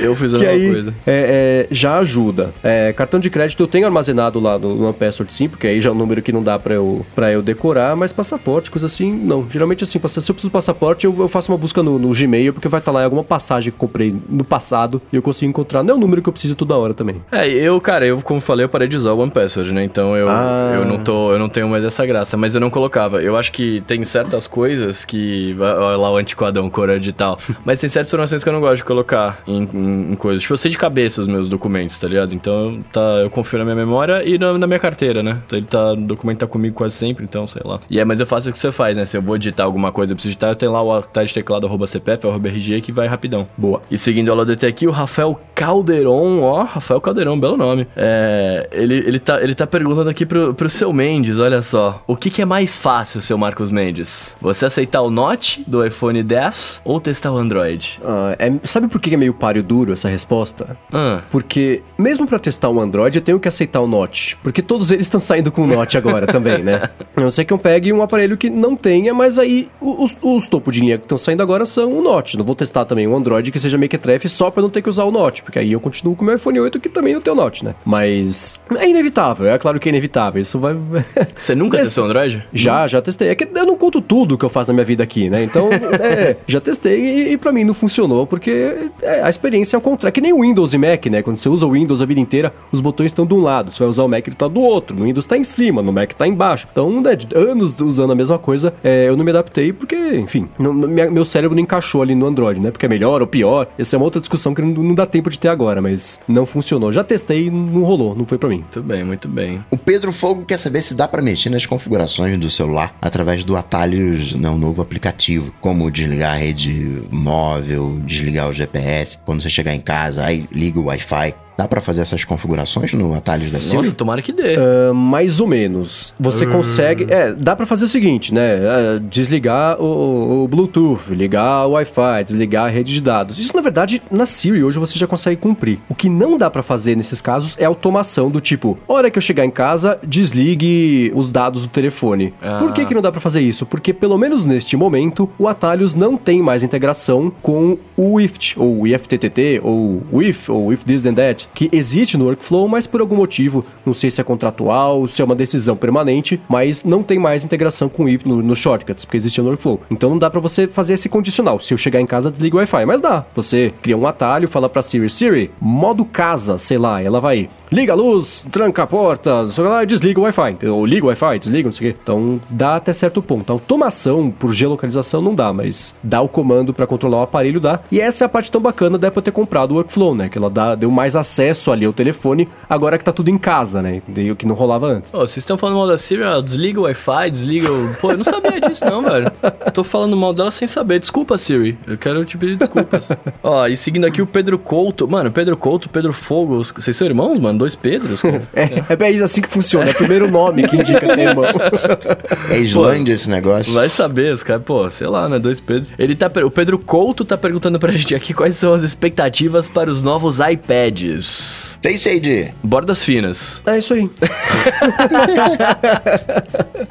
eu fiz a que mesma aí, coisa. já ajuda. cartão de crédito eu tenho armazenado lá no, no Password sim, porque aí já é um número que não dá pra eu, pra eu decorar, mas passaporte, coisa assim, não. Geralmente assim, se eu preciso do passaporte, eu, eu faço uma busca no, no Gmail, porque vai estar tá lá alguma passagem que comprei no passado e eu consigo encontrar. Não é o número que eu preciso toda hora também. É, eu, cara, eu, como falei, eu parei de usar o One Password, né? Então eu, ah. eu não tô, eu não tenho mais essa graça, mas eu não colocava. Eu acho que tem certas coisas que. Olha lá o antiquadão cora de tal. mas tem certas informações que eu não gosto de colocar em, em, em, coisas. Tipo, eu sei de cabeça os meus documentos, tá ligado? Então tá, eu confio na minha memória e na, na minha carteira, né? Então ele tá. O documento tá comigo quase sempre, então, sei lá. E é, mas eu faço o que você faz, né? Se eu vou digitar alguma coisa, eu preciso digitar, eu tenho lá o atalho de teclado arroba CPF, arroba RG que vai rapidão. Boa. E seguindo a LODT aqui, o Rafael Calderon, ó, Rafael Calderon, belo nome. É, ele, ele, tá, ele tá perguntando aqui pro, pro seu Mendes, olha só. O que, que é mais fácil, seu Marcos Mendes? Você aceitar o Note do iPhone 10 ou testar o Android? Uh, é, sabe por que é meio páreo duro essa resposta? Uh. Porque, mesmo para testar o Android, eu tenho que aceitar o Note. Porque todos eles estão saindo com o Note agora também, né? A não ser que eu pegue um aparelho que não tenha, mas aí os, os topo de linha que estão saindo agora são o Note. Não vou testar também um Android que seja mequetrefe só para não ter que usar o Note, porque aí eu continuo com o meu iPhone 8 que também não tem o Note, né? Mas é inevitável, é claro que é inevitável. Isso vai. Você nunca Mas, testou Android? Já, já testei. É que eu não conto tudo que eu faço na minha vida aqui, né? Então, é, já testei e, e para mim não funcionou, porque é, a experiência é o contrário. É que nem o Windows e Mac, né? Quando você usa o Windows a vida inteira, os botões estão de um lado. Você vai usar o Mac, ele tá do outro. No Windows tá em cima, no Mac tá embaixo. Então, né, anos usando a mesma coisa, é, eu não me adaptei porque, enfim, não, meu cérebro não encaixou ali no Android, né? Porque é melhor ou pior. Essa é uma outra discussão que não, não dá tempo de ter agora, mas não funcionou. Já testei e não rolou, não foi para mim. Muito bem, muito bem. O Pedro Fogo quer saber se dá para mexer nas configurações do celular através do atalhos, né, um novo aplicativo, como desligar a rede móvel, desligar o GPS, quando você chegar em casa, aí liga o Wi-Fi. Dá para fazer essas configurações no atalhos da Siri? Nossa, tomara que dê. Uh, mais ou menos. Você uh. consegue... É, dá para fazer o seguinte, né? Uh, desligar o, o, Bluetooth, ligar o Wi-Fi, desligar a rede de dados. Isso, na verdade, na Siri hoje você já consegue cumprir. O que não dá para fazer nesses casos é automação do tipo, hora que eu chegar em casa, desligue os dados do telefone. Ah. Por que que não dá para fazer isso? Porque, pelo menos neste momento, o Atalhos não tem mais integração com o IFT, ou o IFTTT, ou o IF, ou If This Then That, que existe no workflow, mas por algum motivo, não sei se é contratual, se é uma decisão permanente, mas não tem mais integração com o no, no shortcuts, porque existe no workflow. Então não dá para você fazer esse condicional. Se eu chegar em casa, desliga o Wi-Fi, mas dá. Você cria um atalho, fala para Siri, Siri, modo casa, sei lá, ela vai, liga a luz, tranca a porta, sei lá, desliga o Wi-Fi, ou liga o Wi-Fi, desliga, não sei o quê. Então dá até certo ponto. A automação por geolocalização não dá, mas dá o comando para controlar o aparelho dá. E essa é a parte tão bacana da Apple ter comprado o workflow, né? Que ela dá, deu mais acesso acesso ali ao telefone, agora que tá tudo em casa, né? E o que não rolava antes. Pô, vocês estão falando mal da Siri, ó, desliga o Wi-Fi, desliga o... Pô, eu não sabia disso não, velho. Tô falando mal dela sem saber. Desculpa, Siri. Eu quero te pedir desculpas. ó, e seguindo aqui o Pedro Couto. Mano, Pedro Couto, Pedro Fogo. Vocês são irmãos, mano? Dois Pedros? É, é assim que funciona, é o primeiro nome que indica ser irmão. É Islândia esse negócio? Vai saber, os caras, pô, sei lá, né? Dois Pedros. Ele tá. O Pedro Couto tá perguntando pra gente aqui quais são as expectativas para os novos iPads. Face ID. Bordas finas. É isso aí.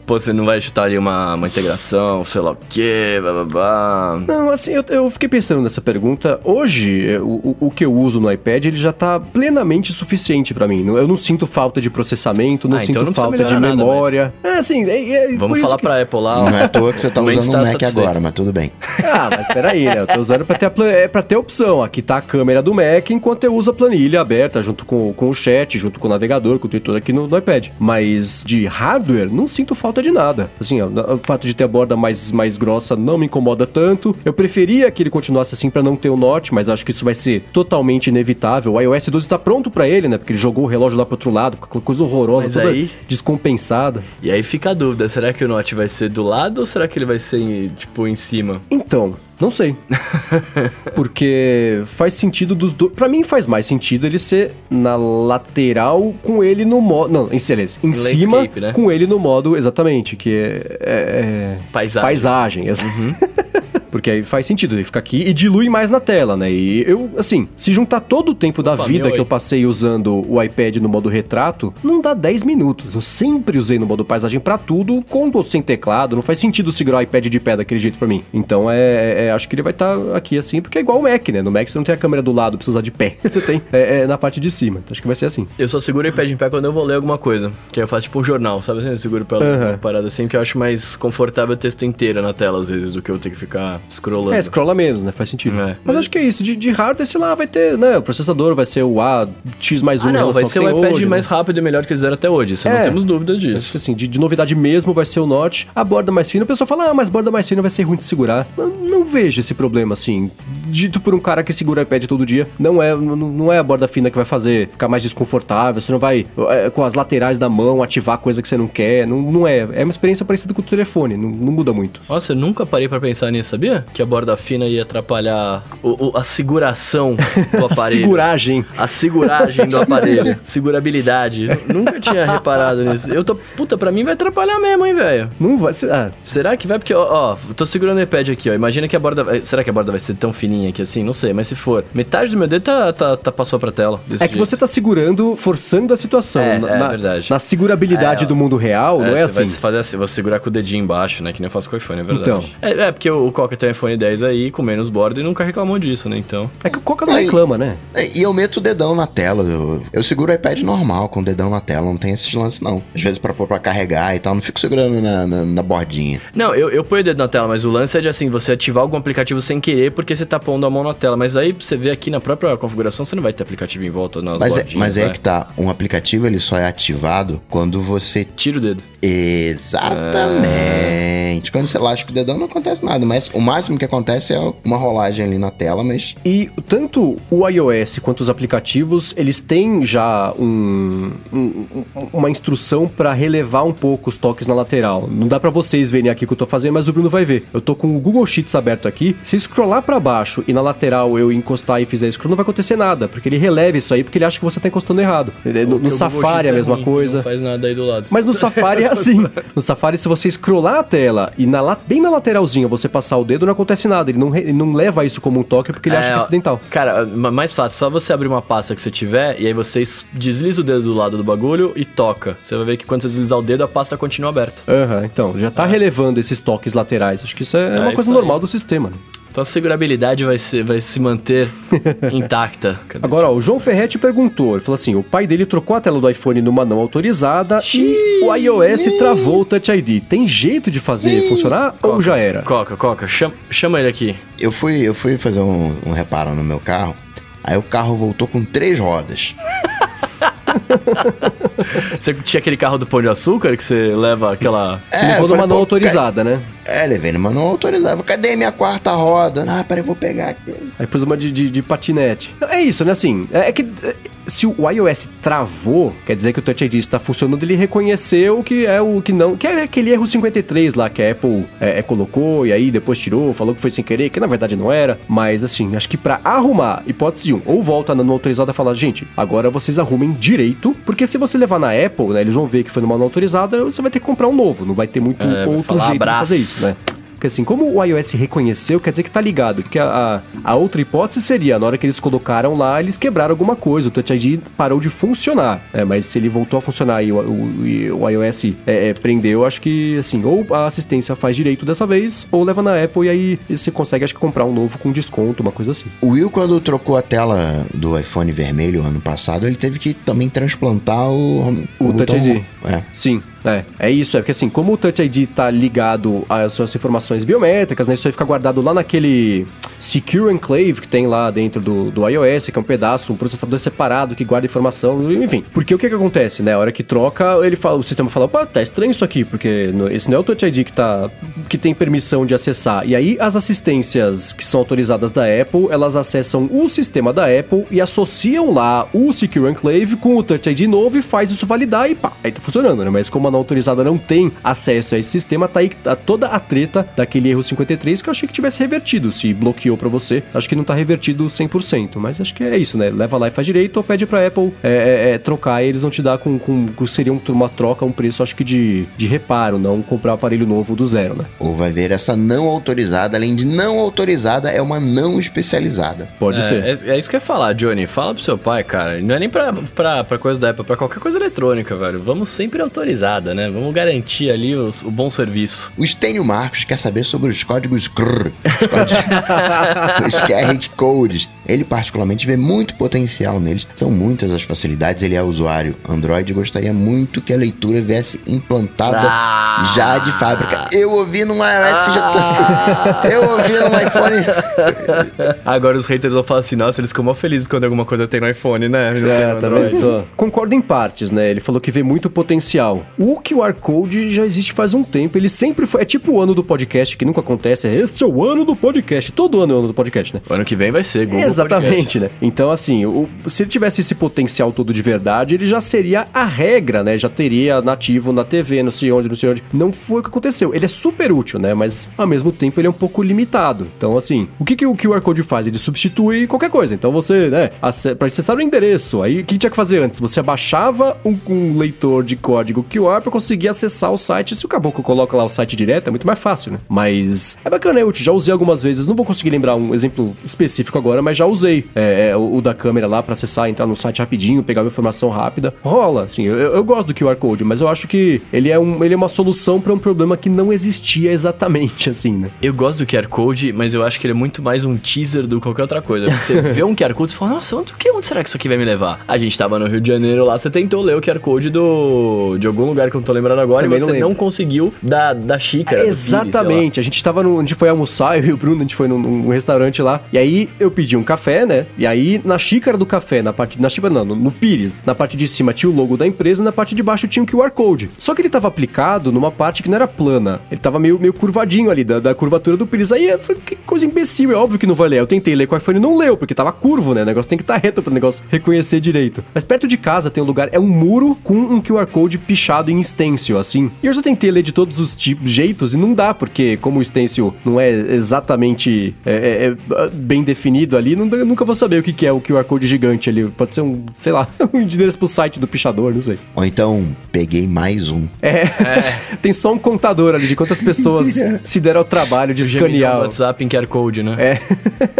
Pô, você não vai chutar ali uma, uma integração, sei lá o quê, blá blá blá. Não, assim, eu, eu fiquei pensando nessa pergunta. Hoje, eh, o, o- que eu uso no iPad, ele já tá plenamente suficiente pra mim. Eu não sinto falta de processamento, não Ah, sinto então não falta de melhorar nada memória. É, assim, é, é Vamos falar que- pra Apple lá. ó. Não é à toa que você tá usando um tá Mac satisfeito. agora, mas tudo bem. Ah, mas peraí, né? Eu tô usando pra ter, a plan- é pra ter opção. Aqui tá a câmera do Mac, enquanto eu uso a planilha aberta, junto com, com o chat, junto com o navegador, com tudo aqui no, no iPad. Mas de hardware, não sinto falta de nada. Assim, ó, o fato de ter a borda mais, mais grossa não me incomoda tanto. Eu preferia que ele continuasse assim pra não ter o Note, mas acho que isso vai ser totalmente inevitável. O iOS 12 tá pronto pra ele, né? Porque ele jogou o relógio lá pro outro lado, fica aquela coisa horrorosa, Mas toda aí- descompensada. E aí fica a dúvida, será que o Note vai ser do lado ou será que ele vai ser, tipo, em cima? Então, não sei. Porque faz sentido dos dois. Pra mim faz mais sentido ele ser na lateral com ele no modo. Não, em, aliás, em Landscape, cima né? com ele no modo exatamente, que é. é- é Paisagem. paisagem. exa- Porque aí faz sentido, ele fica aqui e dilui mais na tela, né? E eu, assim, se juntar todo o tempo da Opa, vida meu que eu passei usando o iPad no modo retrato, não dá 10 minutos. Eu sempre usei no modo paisagem pra tudo, com ou sem teclado. Não faz sentido segurar o iPad de pé daquele jeito pra mim. Então é, é- acho que ele vai estar aqui assim, porque é igual o Mac, né? No Mac você não tem a câmera do lado, precisa usar de pé. Você tem é, é na parte de cima. Então acho que vai ser assim. Eu só seguro o iPad em pé quando eu vou ler alguma coisa. Que aí eu faço tipo um jornal, sabe assim? Eu seguro pela uma parada assim, que eu acho mais confortável o texto inteiro na tela, às vezes, do que eu ter que ficar scrollando. É, scrolla menos, né? Faz sentido. É. Mas acho que é isso. De, de hardware, sei lá, vai ter, né? O processador vai ser o A, X mais 1 Ah, não, vai ser o iPad hoje, né? mais rápido e melhor que eles fizeram até hoje. Isso É. não temos dúvidas Acho que, disso. assim, de, de novidade mesmo vai ser o Note. A borda mais fina, o pessoal fala, ah, mas borda mais fina vai ser ruim de segurar. Eu não vejo esse problema, assim. Dito por um cara que segura o iPad todo dia, não é, não, não é a borda fina que vai fazer ficar mais desconfortável. Você não vai, é, com as laterais da mão, ativar coisa que você não quer. Não, não é. É uma experiência parecida com o telefone. Não, não muda muito. Nossa, eu nunca parei pra pensar nisso, sabia? Que a borda fina ia atrapalhar o- o- a seguração do aparelho. Seguragem. A seguragem do aparelho. Segurabilidade. Nunca tinha reparado nisso. Eu tô. Puta, pra mim vai atrapalhar mesmo, hein, velho? Não vai ser. Ah, Será que vai? Porque, ó, ó, tô segurando o iPad aqui, ó. Imagina que a borda. Será que a borda vai ser tão fininha aqui assim? Não sei, mas se for. Metade do meu dedo tá, tá, tá- passou pra tela. É que jeito. você tá segurando, forçando a situação. É, na, é na- verdade. Na segurabilidade É, do mundo real, não é assim. vai fazer assim, vou segurar com o dedinho embaixo, né? Que nem eu faço com o iPhone, é verdade. Então. É, é, porque o, o Coca tem iPhone 10 aí, com menos borda e nunca reclamou disso, né? Então. É que o Coca não Aí- reclama, né? É, E eu meto o dedão na tela. Eu, eu seguro o iPad normal, com o dedão na tela. Não tem esses lances, não. Às vezes pra pôr pra carregar e tal. Não fico segurando na, na, na bordinha. Não, eu, eu ponho o dedo na tela, mas o lance é de assim, você ativar algum aplicativo sem querer porque você tá pondo a mão na tela. Mas aí você vê aqui na própria configuração, você não vai ter aplicativo em volta nas Mas, é, bordinhas, mas é né? que tá. Um aplicativo ele só é ativado quando você. Tira o dedo. Exatamente. Quando você lasca o dedão não acontece nada. Mas o máximo que acontece é uma rolagem ali na tela, mas. E tanto o iOS quanto os aplicativos, eles têm já um, um- um- uma instrução para relevar um pouco os toques na lateral. Não dá para vocês verem aqui o que eu tô fazendo, mas o Bruno vai ver. Eu tô com o Google Sheets aberto aqui. Se scrollar para baixo e na lateral eu encostar e fizer scroll, não vai acontecer nada, porque ele releva isso aí porque ele acha que você tá encostando errado. No, Porque no o Google Safari é a mesma ruim, coisa. Não faz nada aí do lado. Mas no Safari é assim. No Safari, se você scrollar a tela e na, bem na lateralzinha você passar o dedo, não acontece nada. Ele não, ele não leva isso como um toque porque ele acha que é acidental. Cara, ma- mais fácil, só você abrir uma pasta que você tiver e aí você es- desliza o dedo do lado do bagulho e toca. Você vai ver que quando você deslizar o dedo, a pasta continua aberta. Aham, então, já tá relevando esses toques laterais. Acho que isso é, É, uma isso coisa aí. normal do sistema. né? Então a segurabilidade vai, ser, vai se manter intacta. Cadê? Agora, ó, o João Ferretti perguntou, ele falou assim, o pai dele trocou a tela do iPhone numa não autorizada e o iOS travou o Touch ID. Tem jeito de fazer funcionar ou já era? Coca, Coca, chama, chama ele aqui. Eu fui, eu fui fazer um, um reparo no meu carro. Aí o carro voltou com três rodas. Você tinha aquele carro do Pão de Açúcar que você leva aquela. Se É, falei, numa não autorizada, né? É, levei numa não autorizada. Cadê minha quarta roda? Ah, peraí, vou pegar aqui. Aí pôs uma de, de, de patinete. Então, É isso, né? Assim, é, é que é, se o iOS travou, quer dizer que o Touch ID está funcionando, ele reconheceu que é o que não. Que é aquele erro 53 lá que a Apple é, é, colocou e aí depois tirou, falou que foi sem querer, que na verdade não era. Mas assim, acho que para arrumar, hipótese 1, ou volta na não autorizada e falar, gente, agora vocês arrumem direito, porque se você levar na Apple, né, eles vão ver que foi numa não autorizada, você vai ter que comprar um novo, não vai ter muito É, outro falar jeito de abraço. fazer isso, né? Porque assim, como o iOS reconheceu, quer dizer que tá ligado. Porque a, a, a outra hipótese seria, na hora que eles colocaram lá, eles quebraram alguma coisa. O Touch ID parou de funcionar. né? mas se ele voltou a funcionar e o, o- o iOS é, é, prendeu, acho que assim, ou a assistência faz direito dessa vez, ou leva na Apple e aí você consegue, acho que, comprar um novo com desconto, uma coisa assim. O Will, quando trocou a tela do iPhone vermelho ano passado, ele teve que também transplantar o, O Touch ID. É. Sim, é. É isso, é porque assim, como o Touch ID tá ligado às suas informações biométricas, né? Isso aí fica guardado lá naquele Secure Enclave que tem lá dentro do, do iOS, que é um pedaço, um processador separado que guarda informação, enfim. Porque o que que acontece, né? A hora que troca, ele fala, o sistema fala, opa, tá estranho isso aqui, porque esse não é o Touch ID que tá que tem permissão de acessar. E aí as assistências que são autorizadas da Apple, elas acessam o sistema da Apple e associam lá o Secure Enclave com o Touch ID novo e faz isso validar e pá, aí tá funcionando, né? Mas como a não autorizada não tem acesso a esse sistema, tá aí tá toda a treta daquele erro 53 que eu achei que tivesse revertido, se bloqueou pra você. Acho que não tá revertido 100%, mas acho que é isso, né? Leva lá e faz direito ou pede pra Apple é, é, é, trocar e eles vão te dar com, com, com seria um- uma troca, um preço acho que de, de reparo, não comprar um aparelho novo do zero, né? Ou vai ver essa não autorizada, além de não autorizada, é uma não especializada. Pode é, ser. É, é isso que eu ia falar, Johnny. Fala pro seu pai, cara. Não é nem pra, pra, pra coisa da Apple, pra qualquer coisa eletrônica, velho. Vamos sempre autorizada, né? Vamos garantir ali os- o bom serviço. O Stênio Marcos quer saber sobre os códigos CRR, os, códigos, os QR Codes. Ele particularmente vê muito potencial neles. São muitas as facilidades. Ele é usuário Android e gostaria muito que a leitura viesse implantada Ah. já de fábrica. Eu ouvi no iOS já tá... Eu ouvi no iPhone. Agora os haters vão falar assim, nossa, eles ficam mó felizes quando alguma coisa tem no iPhone, né? É, tá? Concordo em partes, né? Ele falou que vê muito potencial. O QR Code já existe faz um tempo. Ele sempre foi. É tipo o ano do podcast, que nunca acontece. É, Este é o ano do podcast. Todo ano é o ano do podcast, né? O ano que vem vai ser Google Exatamente, né? Então, assim, o- se ele tivesse esse potencial todo de verdade, ele já seria a regra, né? Já teria nativo na TV, não sei onde, não sei onde. Não foi o que aconteceu. Ele é super útil, né? Mas, ao mesmo tempo, ele é um pouco limitado. Então, assim, o que, que o QR Code faz? Ele substitui qualquer coisa. Então, você, né? Pra acessar o endereço, aí o que tinha que fazer antes? Você abaixava um, um leitor de código QR pra conseguir acessar o site. Se o caboclo coloca lá o site direto, é muito mais fácil, né? Mas é bacana, é útil. Já usei algumas vezes. Não vou conseguir lembrar um exemplo específico agora, mas já usei é, é, o, da câmera lá pra acessar, entrar no site rapidinho, pegar uma informação rápida. Rola, assim. Eu, eu gosto do QR Code, mas eu acho que ele é, um, ele é uma solução pra um problema que não existia exatamente, assim, né? Eu gosto do QR Code, mas eu acho que ele é muito mais um teaser do que qualquer outra coisa. Você vê um QR Code e fala, nossa, onde, onde será que isso aqui vai me levar? A gente tava no Rio de Janeiro lá, você tentou ler o QR Code do, de algum lugar que eu não tô lembrando agora Também e não você não, lembro. conseguiu da, da xícara. lá. Exatamente. A gente tava no. A gente foi almoçar, eu e o Bruno, a gente foi num, num restaurante lá. E aí eu pedi um café, né? E aí na xícara do café, na parte. Na xícara não, no, no Pires, na parte de cima tinha o logo da empresa e na parte de baixo tinha o QR Code. Só que ele tava aplicado numa parte que não era plana. Ele tava meio, meio curvadinho ali, da, da curvatura do Pires. Aí falei, que coisa imbecil, é óbvio que não vai ler. Eu tentei ler com o iPhone e não leu, porque tava curvo, né? O negócio tem que estar reto pro negócio reconhecer direito. Mas perto de casa tem um lugar, é um muro com um QR Code pichado em stencil, assim. E eu já tentei ler de todos os tipos, jeitos, e não dá, porque como o stencil não é exatamente é, é, é, bem definido ali, não, eu nunca vou saber o que, que é o QR Code gigante ali. Pode ser um, sei lá, um endereço pro site do pichador, não sei. Ou então, peguei mais um. É, tem só um contador ali de quantas pessoas se deram ao trabalho de escanear. o- WhatsApp em QR Code, né? É.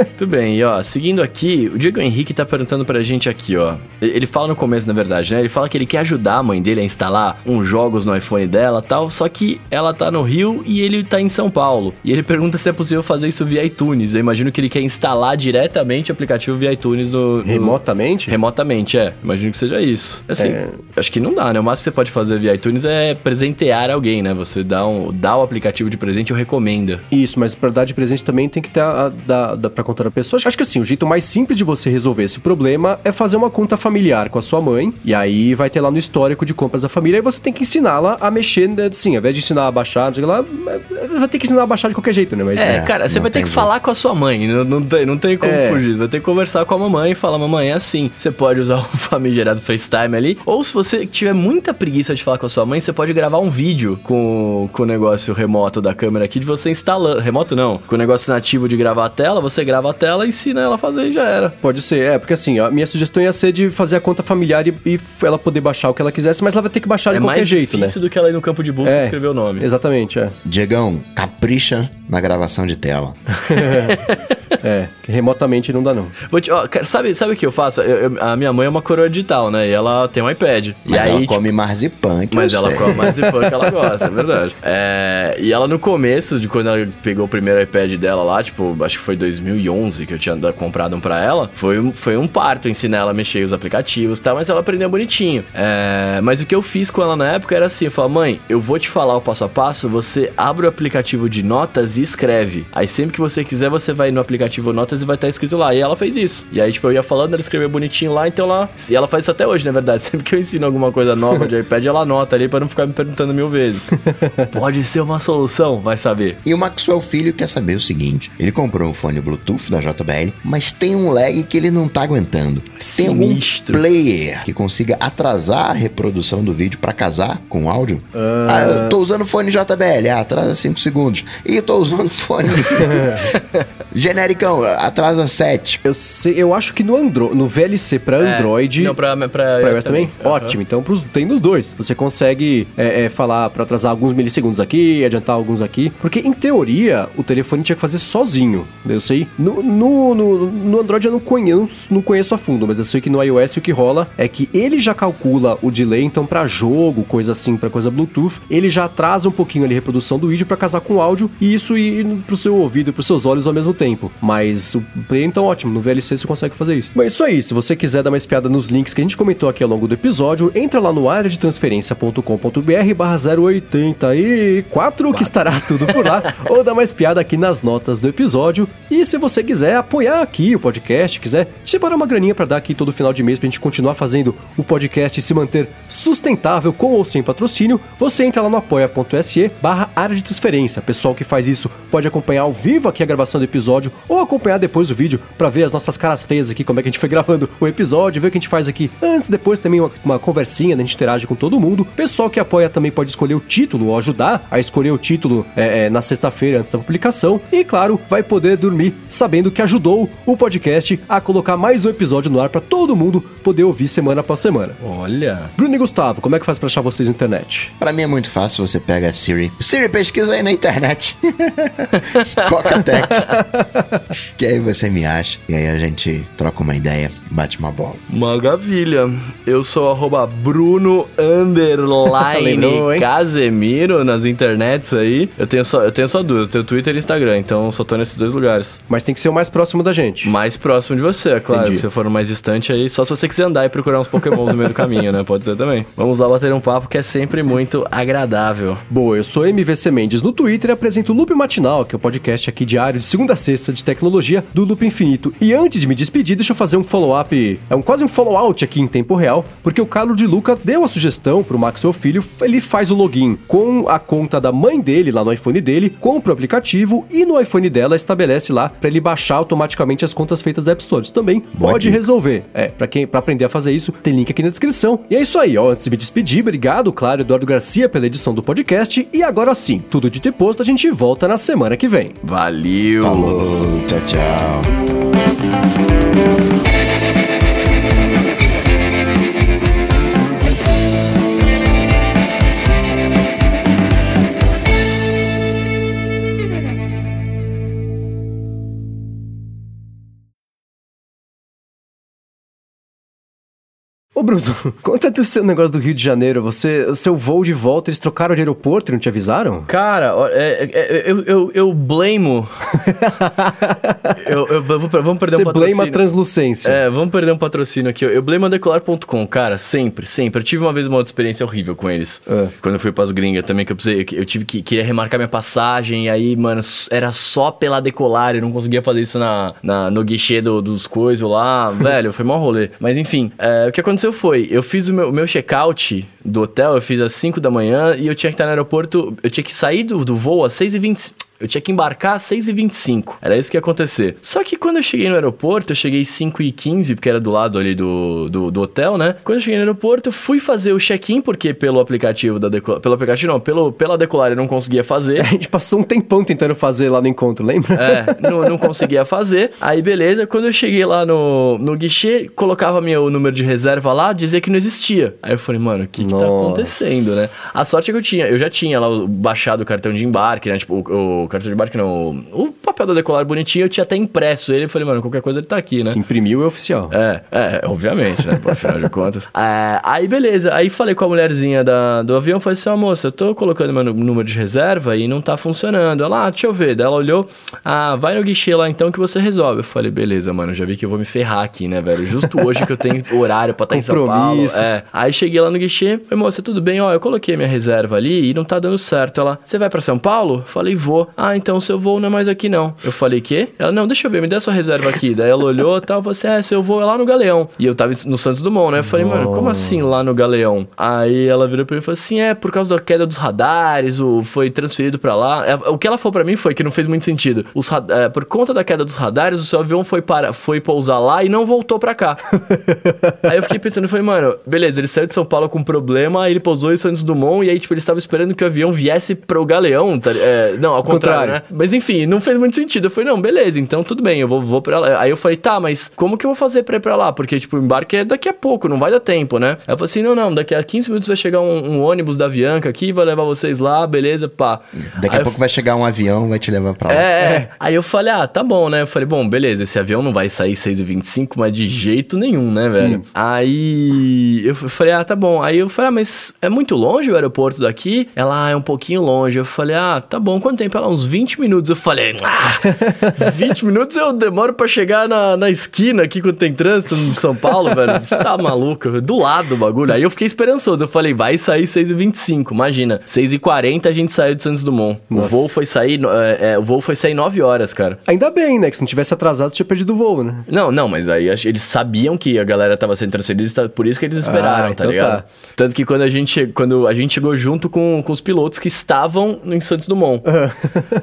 Muito bem, e ó, seguindo aqui, o Diego Henrique tá perguntando pra gente aqui, ó. Ele fala no começo, na verdade, né? Ele fala que ele quer ajudar a mãe dele a instalar jogos no iPhone dela tal, só que ela tá no Rio e ele tá em São Paulo. E ele pergunta se é possível fazer isso via iTunes. Eu imagino que ele quer instalar diretamente o aplicativo via iTunes no. no- Remotamente? Remotamente, é. Imagino que seja isso. Assim, É. acho que não dá, né? O máximo que você pode fazer via iTunes é presentear alguém, né? Você dá, um, dá o aplicativo de presente ou recomenda. Isso, mas pra dar de presente também tem que ter a, a, da, pra contar a pessoa. Acho que assim, o jeito mais simples de você resolver esse problema é fazer uma conta familiar com a sua mãe. E aí vai ter lá no histórico de compras da família. Aí você tem tem que ensiná-la a mexer, né, assim, ao invés de ensinar a baixar, não sei lá, vai ter que ensinar a baixar de qualquer jeito, né? Mas, É, É, cara, você vai ter que jeito. falar com a sua mãe, não, não tem, não tem como É. fugir. Vai ter que conversar com a mamãe e falar, mamãe, é assim. Você pode usar o famigerado FaceTime ali, ou se você tiver muita preguiça de falar com a sua mãe, você pode gravar um vídeo com, com o negócio remoto da câmera aqui de você instalando. Remoto não, com o negócio nativo de gravar a tela, você grava a tela e ensina ela a fazer e já era. Pode ser, é, porque assim, a minha sugestão ia ser de fazer a conta familiar e, e ela poder baixar o que ela quisesse, mas ela vai ter que baixar de é qualquer mais jeito, né? do que ela ir no campo de busca e É, escrever o nome. Exatamente, é. Diegão, capricha na gravação de tela. É, que remotamente não dá não. Te- ó, sabe, sabe o que eu faço? Eu- eu- a minha mãe é uma coroa digital, né? E ela tem um iPad. e Mas aí, ela tipo, come marzipan, que Mas eu ela sei. come mais pão que ela gosta, é verdade. É, e ela no começo, de quando ela pegou o primeiro iPad dela lá, tipo, acho que foi 2011 que eu tinha comprado um pra ela, foi um, foi um parto ensinar ela a mexer os aplicativos e tal, mas ela aprendeu bonitinho. É, mas o que eu fiz com ela na época era assim, eu falava, mãe, eu vou te falar o passo a passo, você abre o aplicativo de notas e escreve. Aí sempre que você quiser, você vai no aplicativo notas e vai estar escrito lá. E ela fez isso. E aí, tipo, eu ia falando, ela escreveu bonitinho lá, então ela... E ela faz isso até hoje, na verdade. Sempre que eu ensino alguma coisa nova de iPad, ela anota ali pra não ficar me perguntando mil vezes. Pode ser uma solução, vai saber. E o Maxwell Filho quer saber o seguinte: ele comprou um fone Bluetooth da JBL, mas tem um lag que ele não tá aguentando. Tem algum Sinistro. player que consiga atrasar a reprodução do vídeo pra casar com o áudio? Ah, eu tô usando fone JBL, ah, atrasa 5 segundos. E tô usando fone genericão, atrasa 7. Eu, sei, eu acho que no, Andro no VLC pra Android... É, Não, pra, pra, Pra iOS também? Aham. Ótimo. Então pros, tem nos dois. Você consegue é, é, falar pra atrasar alguns milissegundos aqui, adiantar alguns aqui. Porque, em teoria, o telefone tinha que fazer sozinho. Eu sei. No, no, no, no Android eu não conheço, não conheço a fundo, mas eu sei que no iOS o que rola é que ele já calcula o delay, então pra jogo, coisa assim, pra coisa Bluetooth, ele já atrasa um pouquinho ali a reprodução do vídeo pra casar com o áudio e isso ir pro seu ouvido e pros seus olhos ao mesmo tempo. Mas o Play, então, ótimo. No VLC você consegue fazer isso. Mas é isso aí. Se você quiser dar uma espiada nos links que a gente comentou aqui ao longo do episódio, entra lá no área de transferência.com.br barra 084 que estará tudo por lá, ou dá uma espiada aqui nas notas do episódio. E se você quiser apoiar aqui o podcast, quiser separar uma graninha pra dar aqui todo final de mês pra gente continuar fazendo o podcast e se manter sustentável com ou sem patrocínio, você entra lá no apoia.se barra área de transferência. Pessoal que faz isso pode acompanhar ao vivo aqui a gravação do episódio ou acompanhar depois o vídeo pra ver as nossas caras feias aqui, como é que a gente foi gravando o episódio, ver o que a gente faz aqui antes, depois também uma, uma conversinha, né? a gente interage com todo mundo. Pessoal que apoia também pode escolher o título ou ajudar a escolher o título é, é, na sexta-feira antes da publicação. E claro, vai poder dormir sabendo que ajudou o podcast a colocar mais um episódio no ar pra todo mundo poder ouvir semana após semana. Olha. Bruno e Gustavo, como é que faz pra achar vocês na internet? Pra mim é muito fácil, você pega a Siri. Siri, pesquisa aí na internet. Cocatec. que aí você me acha. E aí a gente troca uma ideia, bate uma bola. Maravilha. Eu sou arroba Bruno Lembrou? Casemiro nas internets aí. Eu tenho só, eu tenho só duas, eu tenho Twitter e Instagram, então eu só tô nesses dois lugares. Mas tem que ser o mais próximo da gente. Mais próximo de você, é claro. Entendi. Se você for mais distante aí, só se você quiser andar e procurar uns pokémons no meio do caminho, né? Pode ser também. Vamos lá bater um papo que é sempre muito agradável. Boa, eu sou MVC Mendes no Twitter e apresento o Loop Matinal, que é o podcast aqui diário de segunda a sexta de tecnologia do Loop Infinito. E antes de me despedir, deixa eu fazer um follow-up, é um quase um follow-out aqui em tempo real, porque o Carlos de Luca deu a sugestão pro Maxwell Filho, ele faz o login com a conta da mãe dele lá no iPhone dele, compra o aplicativo e no iPhone dela estabelece lá pra ele baixar automaticamente as contas feitas da App Store. Isso também Boa pode dica. resolver. É, pra quem para aprender a fazer isso, tem link aqui na descrição. E é isso aí, ó, antes de me despedir, obrigado, claro, Eduardo Garcia pela edição do podcast e agora sim, tudo de ter posto, a gente volta na semana que vem. Valeu! Falou, tchau, tchau. Ô Bruno, conta do seu negócio do Rio de Janeiro. Você, seu voo de volta, eles trocaram de aeroporto e não te avisaram? Cara, é- é- é- eu, eu, eu blamo. eu, eu- vamos perder Você um patrocínio. blama a translucência. É, vamos perder um patrocínio aqui. Eu blame a Decolar.com, cara, sempre, sempre. Eu tive uma vez uma outra experiência horrível com eles. É. Quando eu fui pras gringas também, que eu precisei, eu tive que queria remarcar minha passagem, e aí, mano, era só pela Decolar, eu não conseguia fazer isso na, na- no guichê do- dos coisas lá. Velho, foi mó rolê. Mas enfim, é, o que aconteceu foi? Eu fiz o meu, meu check-out do hotel, eu fiz às 5 da manhã e eu tinha que estar no aeroporto, eu tinha que sair do, do voo às 6 e 20 eu tinha que embarcar às 6h25. Era isso que ia acontecer. Só que quando eu cheguei no aeroporto, eu cheguei 5h15, porque era do lado ali do, do, do, hotel, né? Quando eu cheguei no aeroporto, eu fui fazer o check-in, porque pelo aplicativo da Decolar... Pelo aplicativo não, pelo, pela Decolar eu não conseguia fazer. A gente passou um tempão tentando fazer lá no encontro, lembra? É, não, não conseguia fazer. Aí beleza, quando eu cheguei lá no, no guichê, colocava meu número de reserva lá, dizia que não existia. Aí eu falei, mano, o que, que tá acontecendo, né? A sorte é que eu tinha, eu já tinha lá baixado o cartão de embarque, né? Tipo, o, o cartão de embarque não. O papel da decolar bonitinho, eu tinha até impresso ele. Eu falei, mano, qualquer coisa ele tá aqui, né? Se imprimiu é oficial. É, é, obviamente, né? Afinal de contas. É, aí, beleza. Aí falei com a mulherzinha da, do avião, falei assim, ó, oh, moça, eu tô colocando meu número de reserva e não tá funcionando. Ela, ah, deixa eu ver. Daí ela olhou, ah, vai no guichê lá então que você resolve. Eu falei, beleza, mano, já vi que eu vou me ferrar aqui, né, velho? Justo hoje que eu tenho horário pra estar tá em São Paulo. É. Aí cheguei lá no guichê, falei, moça, tudo bem? Ó, eu coloquei minha reserva ali e não tá dando certo. Ela, você vai para São Paulo? Falei, vou. Ah, então seu voo não é mais aqui não. Eu falei, quê? Ela, não, deixa eu ver, me dá sua reserva aqui. Daí ela olhou e tal, você, é, seu voo é lá no Galeão. E eu tava no Santos Dumont, né? Eu falei, mano, como assim lá no Galeão? Aí ela virou pra mim e falou assim, é, por causa da queda dos radares, o, foi transferido pra lá. É, o que ela falou pra mim foi que não fez muito sentido. Os, é, por conta da queda dos radares, o seu avião foi, para, foi pousar lá e não voltou pra cá. aí eu fiquei pensando, foi, mano, beleza, ele saiu de São Paulo com problema, aí ele pousou em Santos Dumont, e aí, tipo, ele estava esperando que o avião viesse pro Galeão. Tá, é, não, ao contrário, contrário, né? Mas enfim, não fez muito sentido. Eu falei, não, beleza, então tudo bem, eu vou, vou pra lá. Aí eu falei, tá, mas como que eu vou fazer pra ir pra lá? Porque, tipo, o embarque é daqui a pouco, não vai dar tempo, né? Aí eu falei assim, não, não, daqui a 15 minutos vai chegar um, um ônibus da Avianca aqui, vai levar vocês lá, beleza, pá. Daqui aí a pouco vai chegar um avião, vai te levar pra lá. É, é. Aí eu falei, ah, tá bom, né? Eu falei, bom, beleza, esse avião não vai sair 6h25, mas de jeito nenhum, né, velho? Hum. Aí eu falei, ah, tá bom. Aí eu falei, ah, mas é muito longe o aeroporto daqui? Ela, ah, é um pouquinho longe. Eu falei, ah, tá bom, quanto tempo? Ela, uns 20 minutos. Eu falei, ah, 20 minutos eu demoro pra chegar na, na esquina aqui quando tem trânsito no São Paulo, velho. Você tá maluco? Do lado do bagulho. Aí eu fiquei esperançoso. Eu falei, vai sair 6h25. Imagina, 6h40 a gente saiu de Santos Dumont. Nossa. O voo foi sair. É, é, o voo foi sair 9 horas, cara. Ainda bem, né? Que se não tivesse atrasado, tinha perdido o voo, né? Não, não, mas aí eles sabiam que a galera tava sendo transferida, por isso que eles esperaram, ah, tá então ligado? Tá. Tanto que quando a gente, quando a gente chegou junto com, com os pilotos que estavam em Santos Dumont.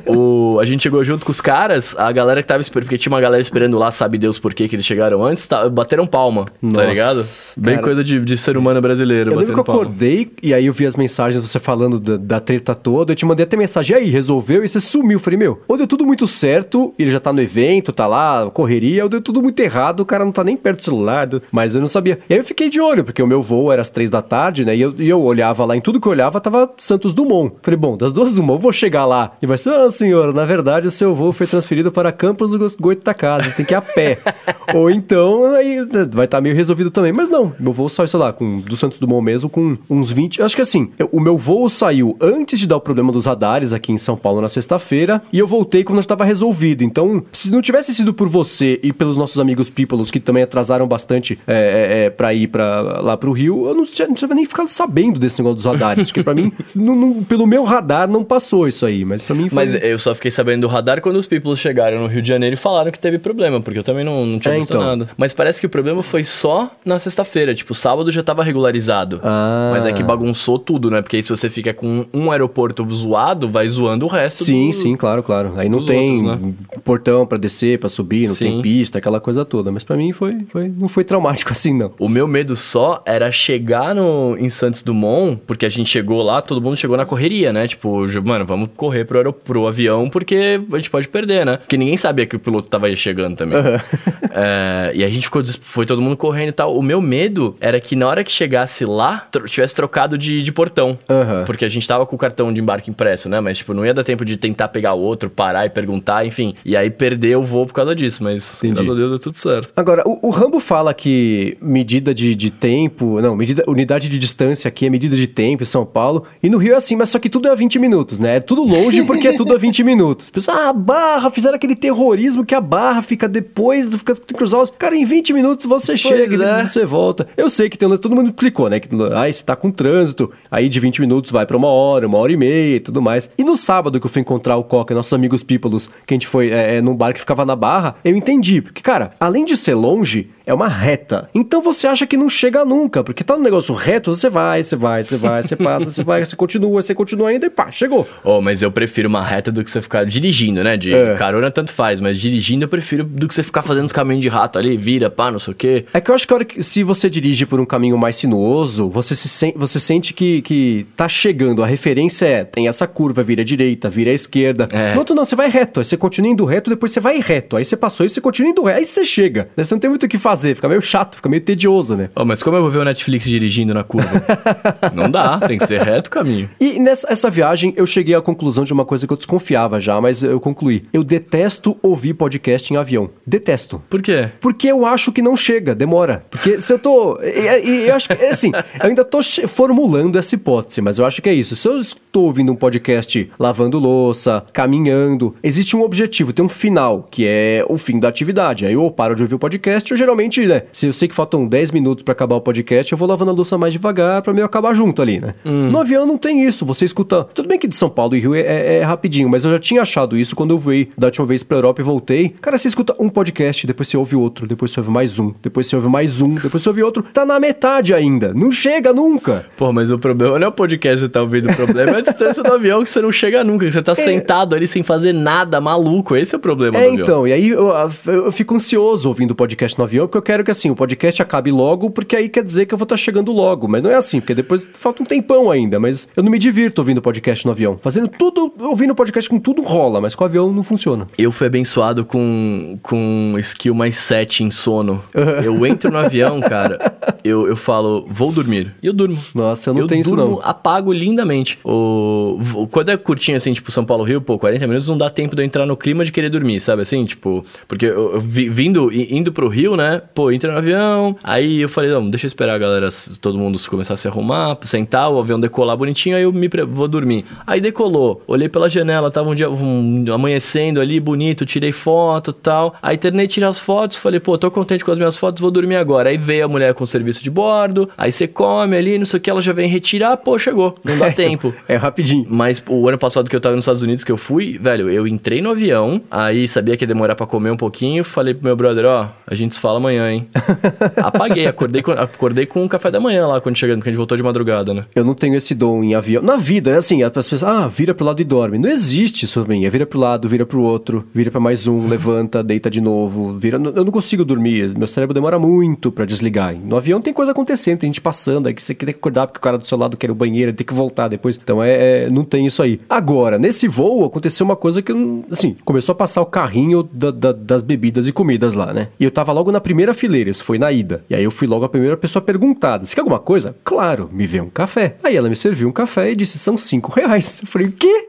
O, a gente chegou junto com os caras, a galera que tava esperando, porque tinha uma galera esperando lá, sabe Deus por que eles chegaram antes, tá, bateram palma, tá Nossa, tá ligado? Bem cara, coisa de, de ser humano brasileiro. Eu lembro que eu palma. acordei e aí eu vi as mensagens você falando da, da, treta toda, eu te mandei até mensagem, e aí, resolveu? E você sumiu. Eu falei, meu, ou deu tudo muito certo, ele já tá no evento, tá lá, correria, ou deu tudo muito errado, o cara não tá nem perto do celular, mas eu não sabia. E aí eu fiquei de olho, porque o meu voo era às três da tarde, né? E eu, e eu olhava lá, em tudo que eu olhava, tava Santos Dumont. Falei, bom, das duas uma, eu vou chegar lá. E vai ser, ah, senhora, na verdade o seu voo foi transferido para Campos do Goitacazes, você tem que ir a pé. Ou então, aí vai estar tá meio resolvido também. Mas não, meu voo saiu, sei lá, com, do Santos Dumont mesmo, com uns 20. Acho que assim, eu, o meu voo saiu antes de dar o problema dos radares aqui em São Paulo na sexta-feira, e eu voltei quando já estava resolvido. Então, se não tivesse sido por você e pelos nossos amigos Peoples, que também atrasaram bastante é, é, é para ir pra, lá pro Rio, eu não tinha, não tinha nem ficado sabendo desse negócio dos radares. porque para mim, não, não, pelo meu radar, não passou isso aí. Mas para mim foi... Mas eu só fiquei sabendo do radar quando os Peoples chegaram no Rio de Janeiro e falaram que teve problema, porque eu também não, não tinha é, visto então. nada. Mas parece que o problema foi só na sexta-feira. Tipo, sábado já tava regularizado. Ah. Mas é que bagunçou tudo, né? Porque aí se você fica com um aeroporto zoado, vai zoando o resto. Sim, do... sim, claro, claro. Aí não tem outros, né? portão para descer, para subir, não sim. tem pista, aquela coisa toda. Mas para mim foi, foi, não foi traumático assim, não. O meu medo só era chegar no, em Santos Dumont, porque a gente chegou lá, todo mundo chegou na correria, né? Tipo, mano, vamos correr pro, pro avião porque a gente pode perder, né? Porque ninguém sabia que o piloto tava aí chegando também. Uhum. é, e a gente ficou, foi todo mundo correndo e tal. O meu medo era que na hora que chegasse lá, tro tivesse trocado de, de portão. Uhum. Porque a gente tava com o cartão de embarque impresso, né? Mas, tipo, não ia dar tempo de tentar pegar o outro, parar e perguntar, enfim. E aí perder o voo por causa disso, mas Entendi. graças a Deus deu tudo certo. Agora, o, o Rambo fala que medida de, de tempo, não, medida, unidade de distância aqui é medida de tempo em São Paulo. E no Rio é assim, mas só que tudo é a 20 minutos, né? É tudo longe porque é tudo a 20 minutos. Pessoal, ah, barra, fizeram aquele terrorismo que a barra fica depois do fica cruzar os. Cara, em 20 minutos você chega é. e você volta. Eu sei que tem um todo mundo explicou, né? Que aí você tá com trânsito, aí de 20 minutos vai pra uma hora, uma hora e meia e tudo mais. E no sábado que eu fui encontrar o Coca, nossos amigos Pípolos, que a gente foi é, é, num bar que ficava na barra, eu entendi. Porque, cara, além de ser longe, é uma reta. Então você acha que não chega nunca, porque tá no negócio reto, você vai, você vai, você vai, você passa, você vai, você continua, você continua ainda e pá, chegou. Oh, mas eu prefiro uma reta do que você ficar dirigindo, né? De É. carona tanto faz, mas dirigindo eu prefiro do que você ficar fazendo os caminhos de rato ali, vira, pá, não sei o quê. É que eu acho que, que se você dirige por um caminho mais sinuoso, você, se sen- você sente que, que tá chegando. A referência é, tem essa curva, vira à direita, vira à esquerda. É. No outro não, você vai reto. Aí você continua indo reto, depois você vai reto. Aí você passou e você continua indo reto. Aí você chega. Né? Você não tem muito o que fazer. Fica meio chato, fica meio tedioso, né? Oh, mas como eu vou ver o Netflix dirigindo na curva? não dá, tem que ser reto o caminho. E nessa essa viagem eu cheguei à conclusão de uma coisa que eu desconfiava já, mas eu concluí. Eu detesto ouvir podcast em avião. Detesto. Por quê? Porque eu acho que não chega, demora. Porque se eu tô. E, eu acho que, assim, eu ainda tô formulando essa hipótese, mas eu acho que é isso. Se eu estou ouvindo um podcast lavando louça, caminhando, existe um objetivo, tem um final, que é o fim da atividade. Aí eu paro de ouvir o podcast, eu geralmente, né? Se eu sei que faltam 10 minutos pra acabar o podcast, eu vou lavando a louça mais devagar pra meio acabar junto ali, né? No avião não tem isso, você escuta. Tudo bem que de São Paulo e Rio é, é- é rapidinho, mas eu já tinha achado isso quando eu fui da última vez pra Europa e voltei. Cara, você escuta um podcast, depois você ouve outro, depois você ouve mais um, depois você ouve mais um, depois você ouve outro. Tá na metade ainda. Não chega nunca. Pô, mas o problema não é o podcast que você tá ouvindo, o problema é a distância do avião que você não chega nunca, que você tá sentado ali sem fazer nada, maluco. Esse é o problema É, do avião. então, e aí eu, eu- eu fico ansioso ouvindo o podcast no avião, porque eu quero que assim, o podcast acabe logo, porque aí quer dizer que eu vou estar chegando logo. Mas não é assim, porque depois falta um tempão ainda. Mas eu não me divirto ouvindo podcast no avião. Fazendo tudo, ouvindo podcast com tudo rola, mas com o avião não funciona. Eu fui abençoado com, com skill mais 7 em sono. Eu entro no avião, cara, eu, eu falo, vou dormir. E eu durmo. Nossa, eu não eu tenho isso durmo, não. apago lindamente. O, quando é curtinho, assim, tipo São Paulo-Rio, pô, 40 minutos não dá tempo de eu entrar no clima de querer dormir, sabe assim? Tipo, porque eu, eu vi- vindo, indo pro Rio, né? Pô, entra no avião. Aí eu falei, não, deixa eu esperar a galera, todo mundo começar a se arrumar, sentar, o avião decolar bonitinho, aí eu me vou dormir. Aí decolou, olhei pela janela, tava um dia um, amanhecendo ali, bonito, tirei foto e tal. Aí terminei de tirar as fotos, falei, pô, tô contente com as minhas fotos, vou dormir agora. Aí veio a mulher com o serviço de bordo, aí você come ali, não sei o que, ela já vem retirar, pô, chegou, não dá tempo. É rapidinho. Mas o ano passado que eu tava nos Estados Unidos, que eu fui, velho, eu entrei no avião, aí sabia que ia demorar pra comer um pouquinho, falei pro meu brother, ó, a gente se fala amanhã, hein? Apaguei, acordei com, acordei com o café da manhã lá, quando chegando, que a gente voltou de madrugada, né? Eu não tenho esse dom em avião. Na vida, é assim, as pessoas, ah, vira pro lado e dorme. Não existe mim. É vira pro lado, vira pro outro, vira pra mais um, levanta, deita de novo, vira. Eu não consigo dormir. Meu cérebro demora muito pra desligar. No avião tem coisa acontecendo, tem gente passando, aí que você tem que acordar porque o cara do seu lado quer ao banheiro, tem que voltar depois. Então é, é- não tem isso aí. Agora, nesse voo aconteceu uma coisa que, assim, começou a passar o carrinho da- da- das bebidas e comidas lá, né? E eu tava logo na primeira fileira, isso foi na ida. E aí eu fui logo a primeira pessoa perguntada: Você quer alguma coisa? Claro, me vê um café. Aí ela me serviu um café e disse: São cinco reais. Eu falei: O quê?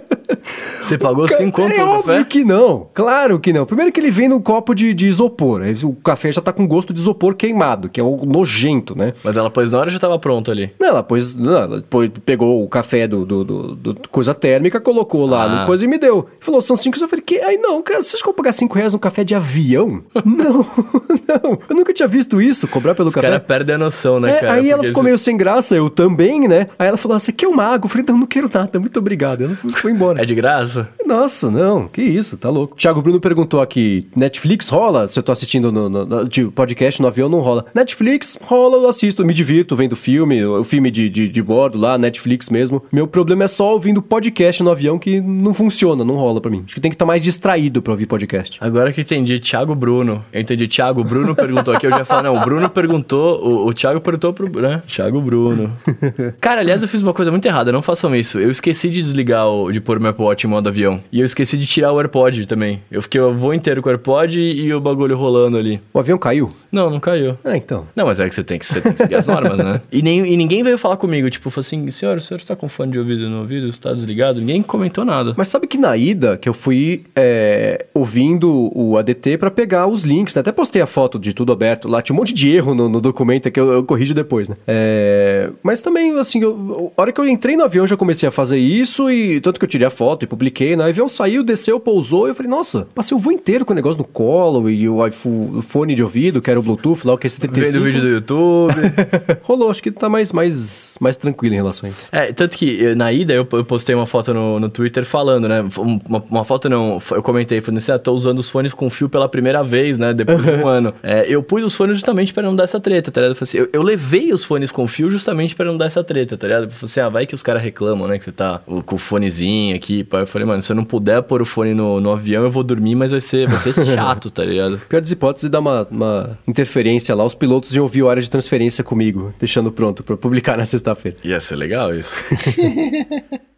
Você pagou 5 conto É no óbvio café? que não. Claro que não. Primeiro que ele vem num copo de, de isopor. Aí O café já tá com gosto de isopor queimado, que é o nojento, né? Mas ela pôs na hora e já tava pronto ali. Não, ela pôs, não, ela pôs- pegou o café do, do, do- do coisa térmica, colocou lá Ah. no coisa e me deu. Falou, são cinco. Eu falei, que? Aí não, cara, vocês vão pagar cinco reais num café de avião? não, não. Eu nunca tinha visto isso, cobrar pelo Os café. caras perdem a noção, né, É, cara? aí ela ficou você- meio sem graça, eu também, né? Aí ela falou, você quer uma água? Eu falei, não, não quero nada, muito obrigado. Ela foi embora. É de graça? Nossa, não, que isso, tá louco. Thiago Bruno perguntou aqui: Netflix rola? Se eu tô assistindo no, no- no- de podcast no avião, não rola. Netflix rola, eu assisto, me divirto vendo filme, o filme de, de, de bordo lá, Netflix mesmo. Meu problema é só ouvindo podcast no avião que não funciona, não rola pra mim. Acho que tem que estar mais distraído pra ouvir podcast. Agora que eu entendi, Thiago Bruno. Eu entendi, Thiago Bruno perguntou aqui, eu já falei, não, o Bruno perguntou, o, o Thiago perguntou pro, né? Thiago Bruno. Cara, aliás, eu fiz uma coisa muito errada, não façam isso. Eu esqueci de desligar, o, de pôr o meu Apple Watch em modo avião. E eu esqueci de tirar o AirPod também. Eu fiquei o voo inteiro com o AirPod e, o bagulho rolando ali. O avião caiu? Não, não caiu. Ah, então. Não, mas é que você tem que, você tem que seguir as normas, né? E, nem, e ninguém veio falar comigo, tipo, falou assim, senhor, o senhor está com fone de ouvido no ouvido? Está desligado? Ninguém comentou nada. Mas sabe que na ida, que eu fui é, ouvindo o ADT pra pegar os links, né? Até postei a foto de tudo aberto lá. Tinha um monte de erro no, no documento que eu, eu corrijo depois, né? É, mas também, assim, eu, a hora que eu entrei no avião, eu já comecei a fazer isso e tanto que eu tirei a foto e publiquei, né? O avião saiu, desceu, pousou, e eu falei, nossa, passei o voo inteiro com o negócio no colo e o, iPhone, de ouvido, que era o Bluetooth lá, o Q75. Vendo vídeo do YouTube. Rolou, acho que tá mais, mais, mais tranquilo em relação a isso. É, tanto que eh, na ida eu, eu postei uma foto no, no Twitter falando, né? Uma, uma foto não, eu comentei, falando assim, ah, tô usando os fones com fio pela primeira vez, né? Depois de um ano. É, eu pus os fones justamente para não dar essa treta, tá ligado? Eu, assim, eu, eu, levei os fones com fio justamente para não dar essa treta, tá ligado? Eu falei assim, ah, vai que os caras reclamam, né? Que você tá com o fonezinho aqui. Pá. Eu falei, mano, se eu não puder pôr o fone no, no avião, eu vou dormir, mas vai ser, vai ser chato, tá ligado? Pior das hipóteses, dá uma, uma interferência lá. Os pilotos iam ouvir o área de transferência comigo, deixando pronto para publicar na sexta-feira. Ia ser legal isso.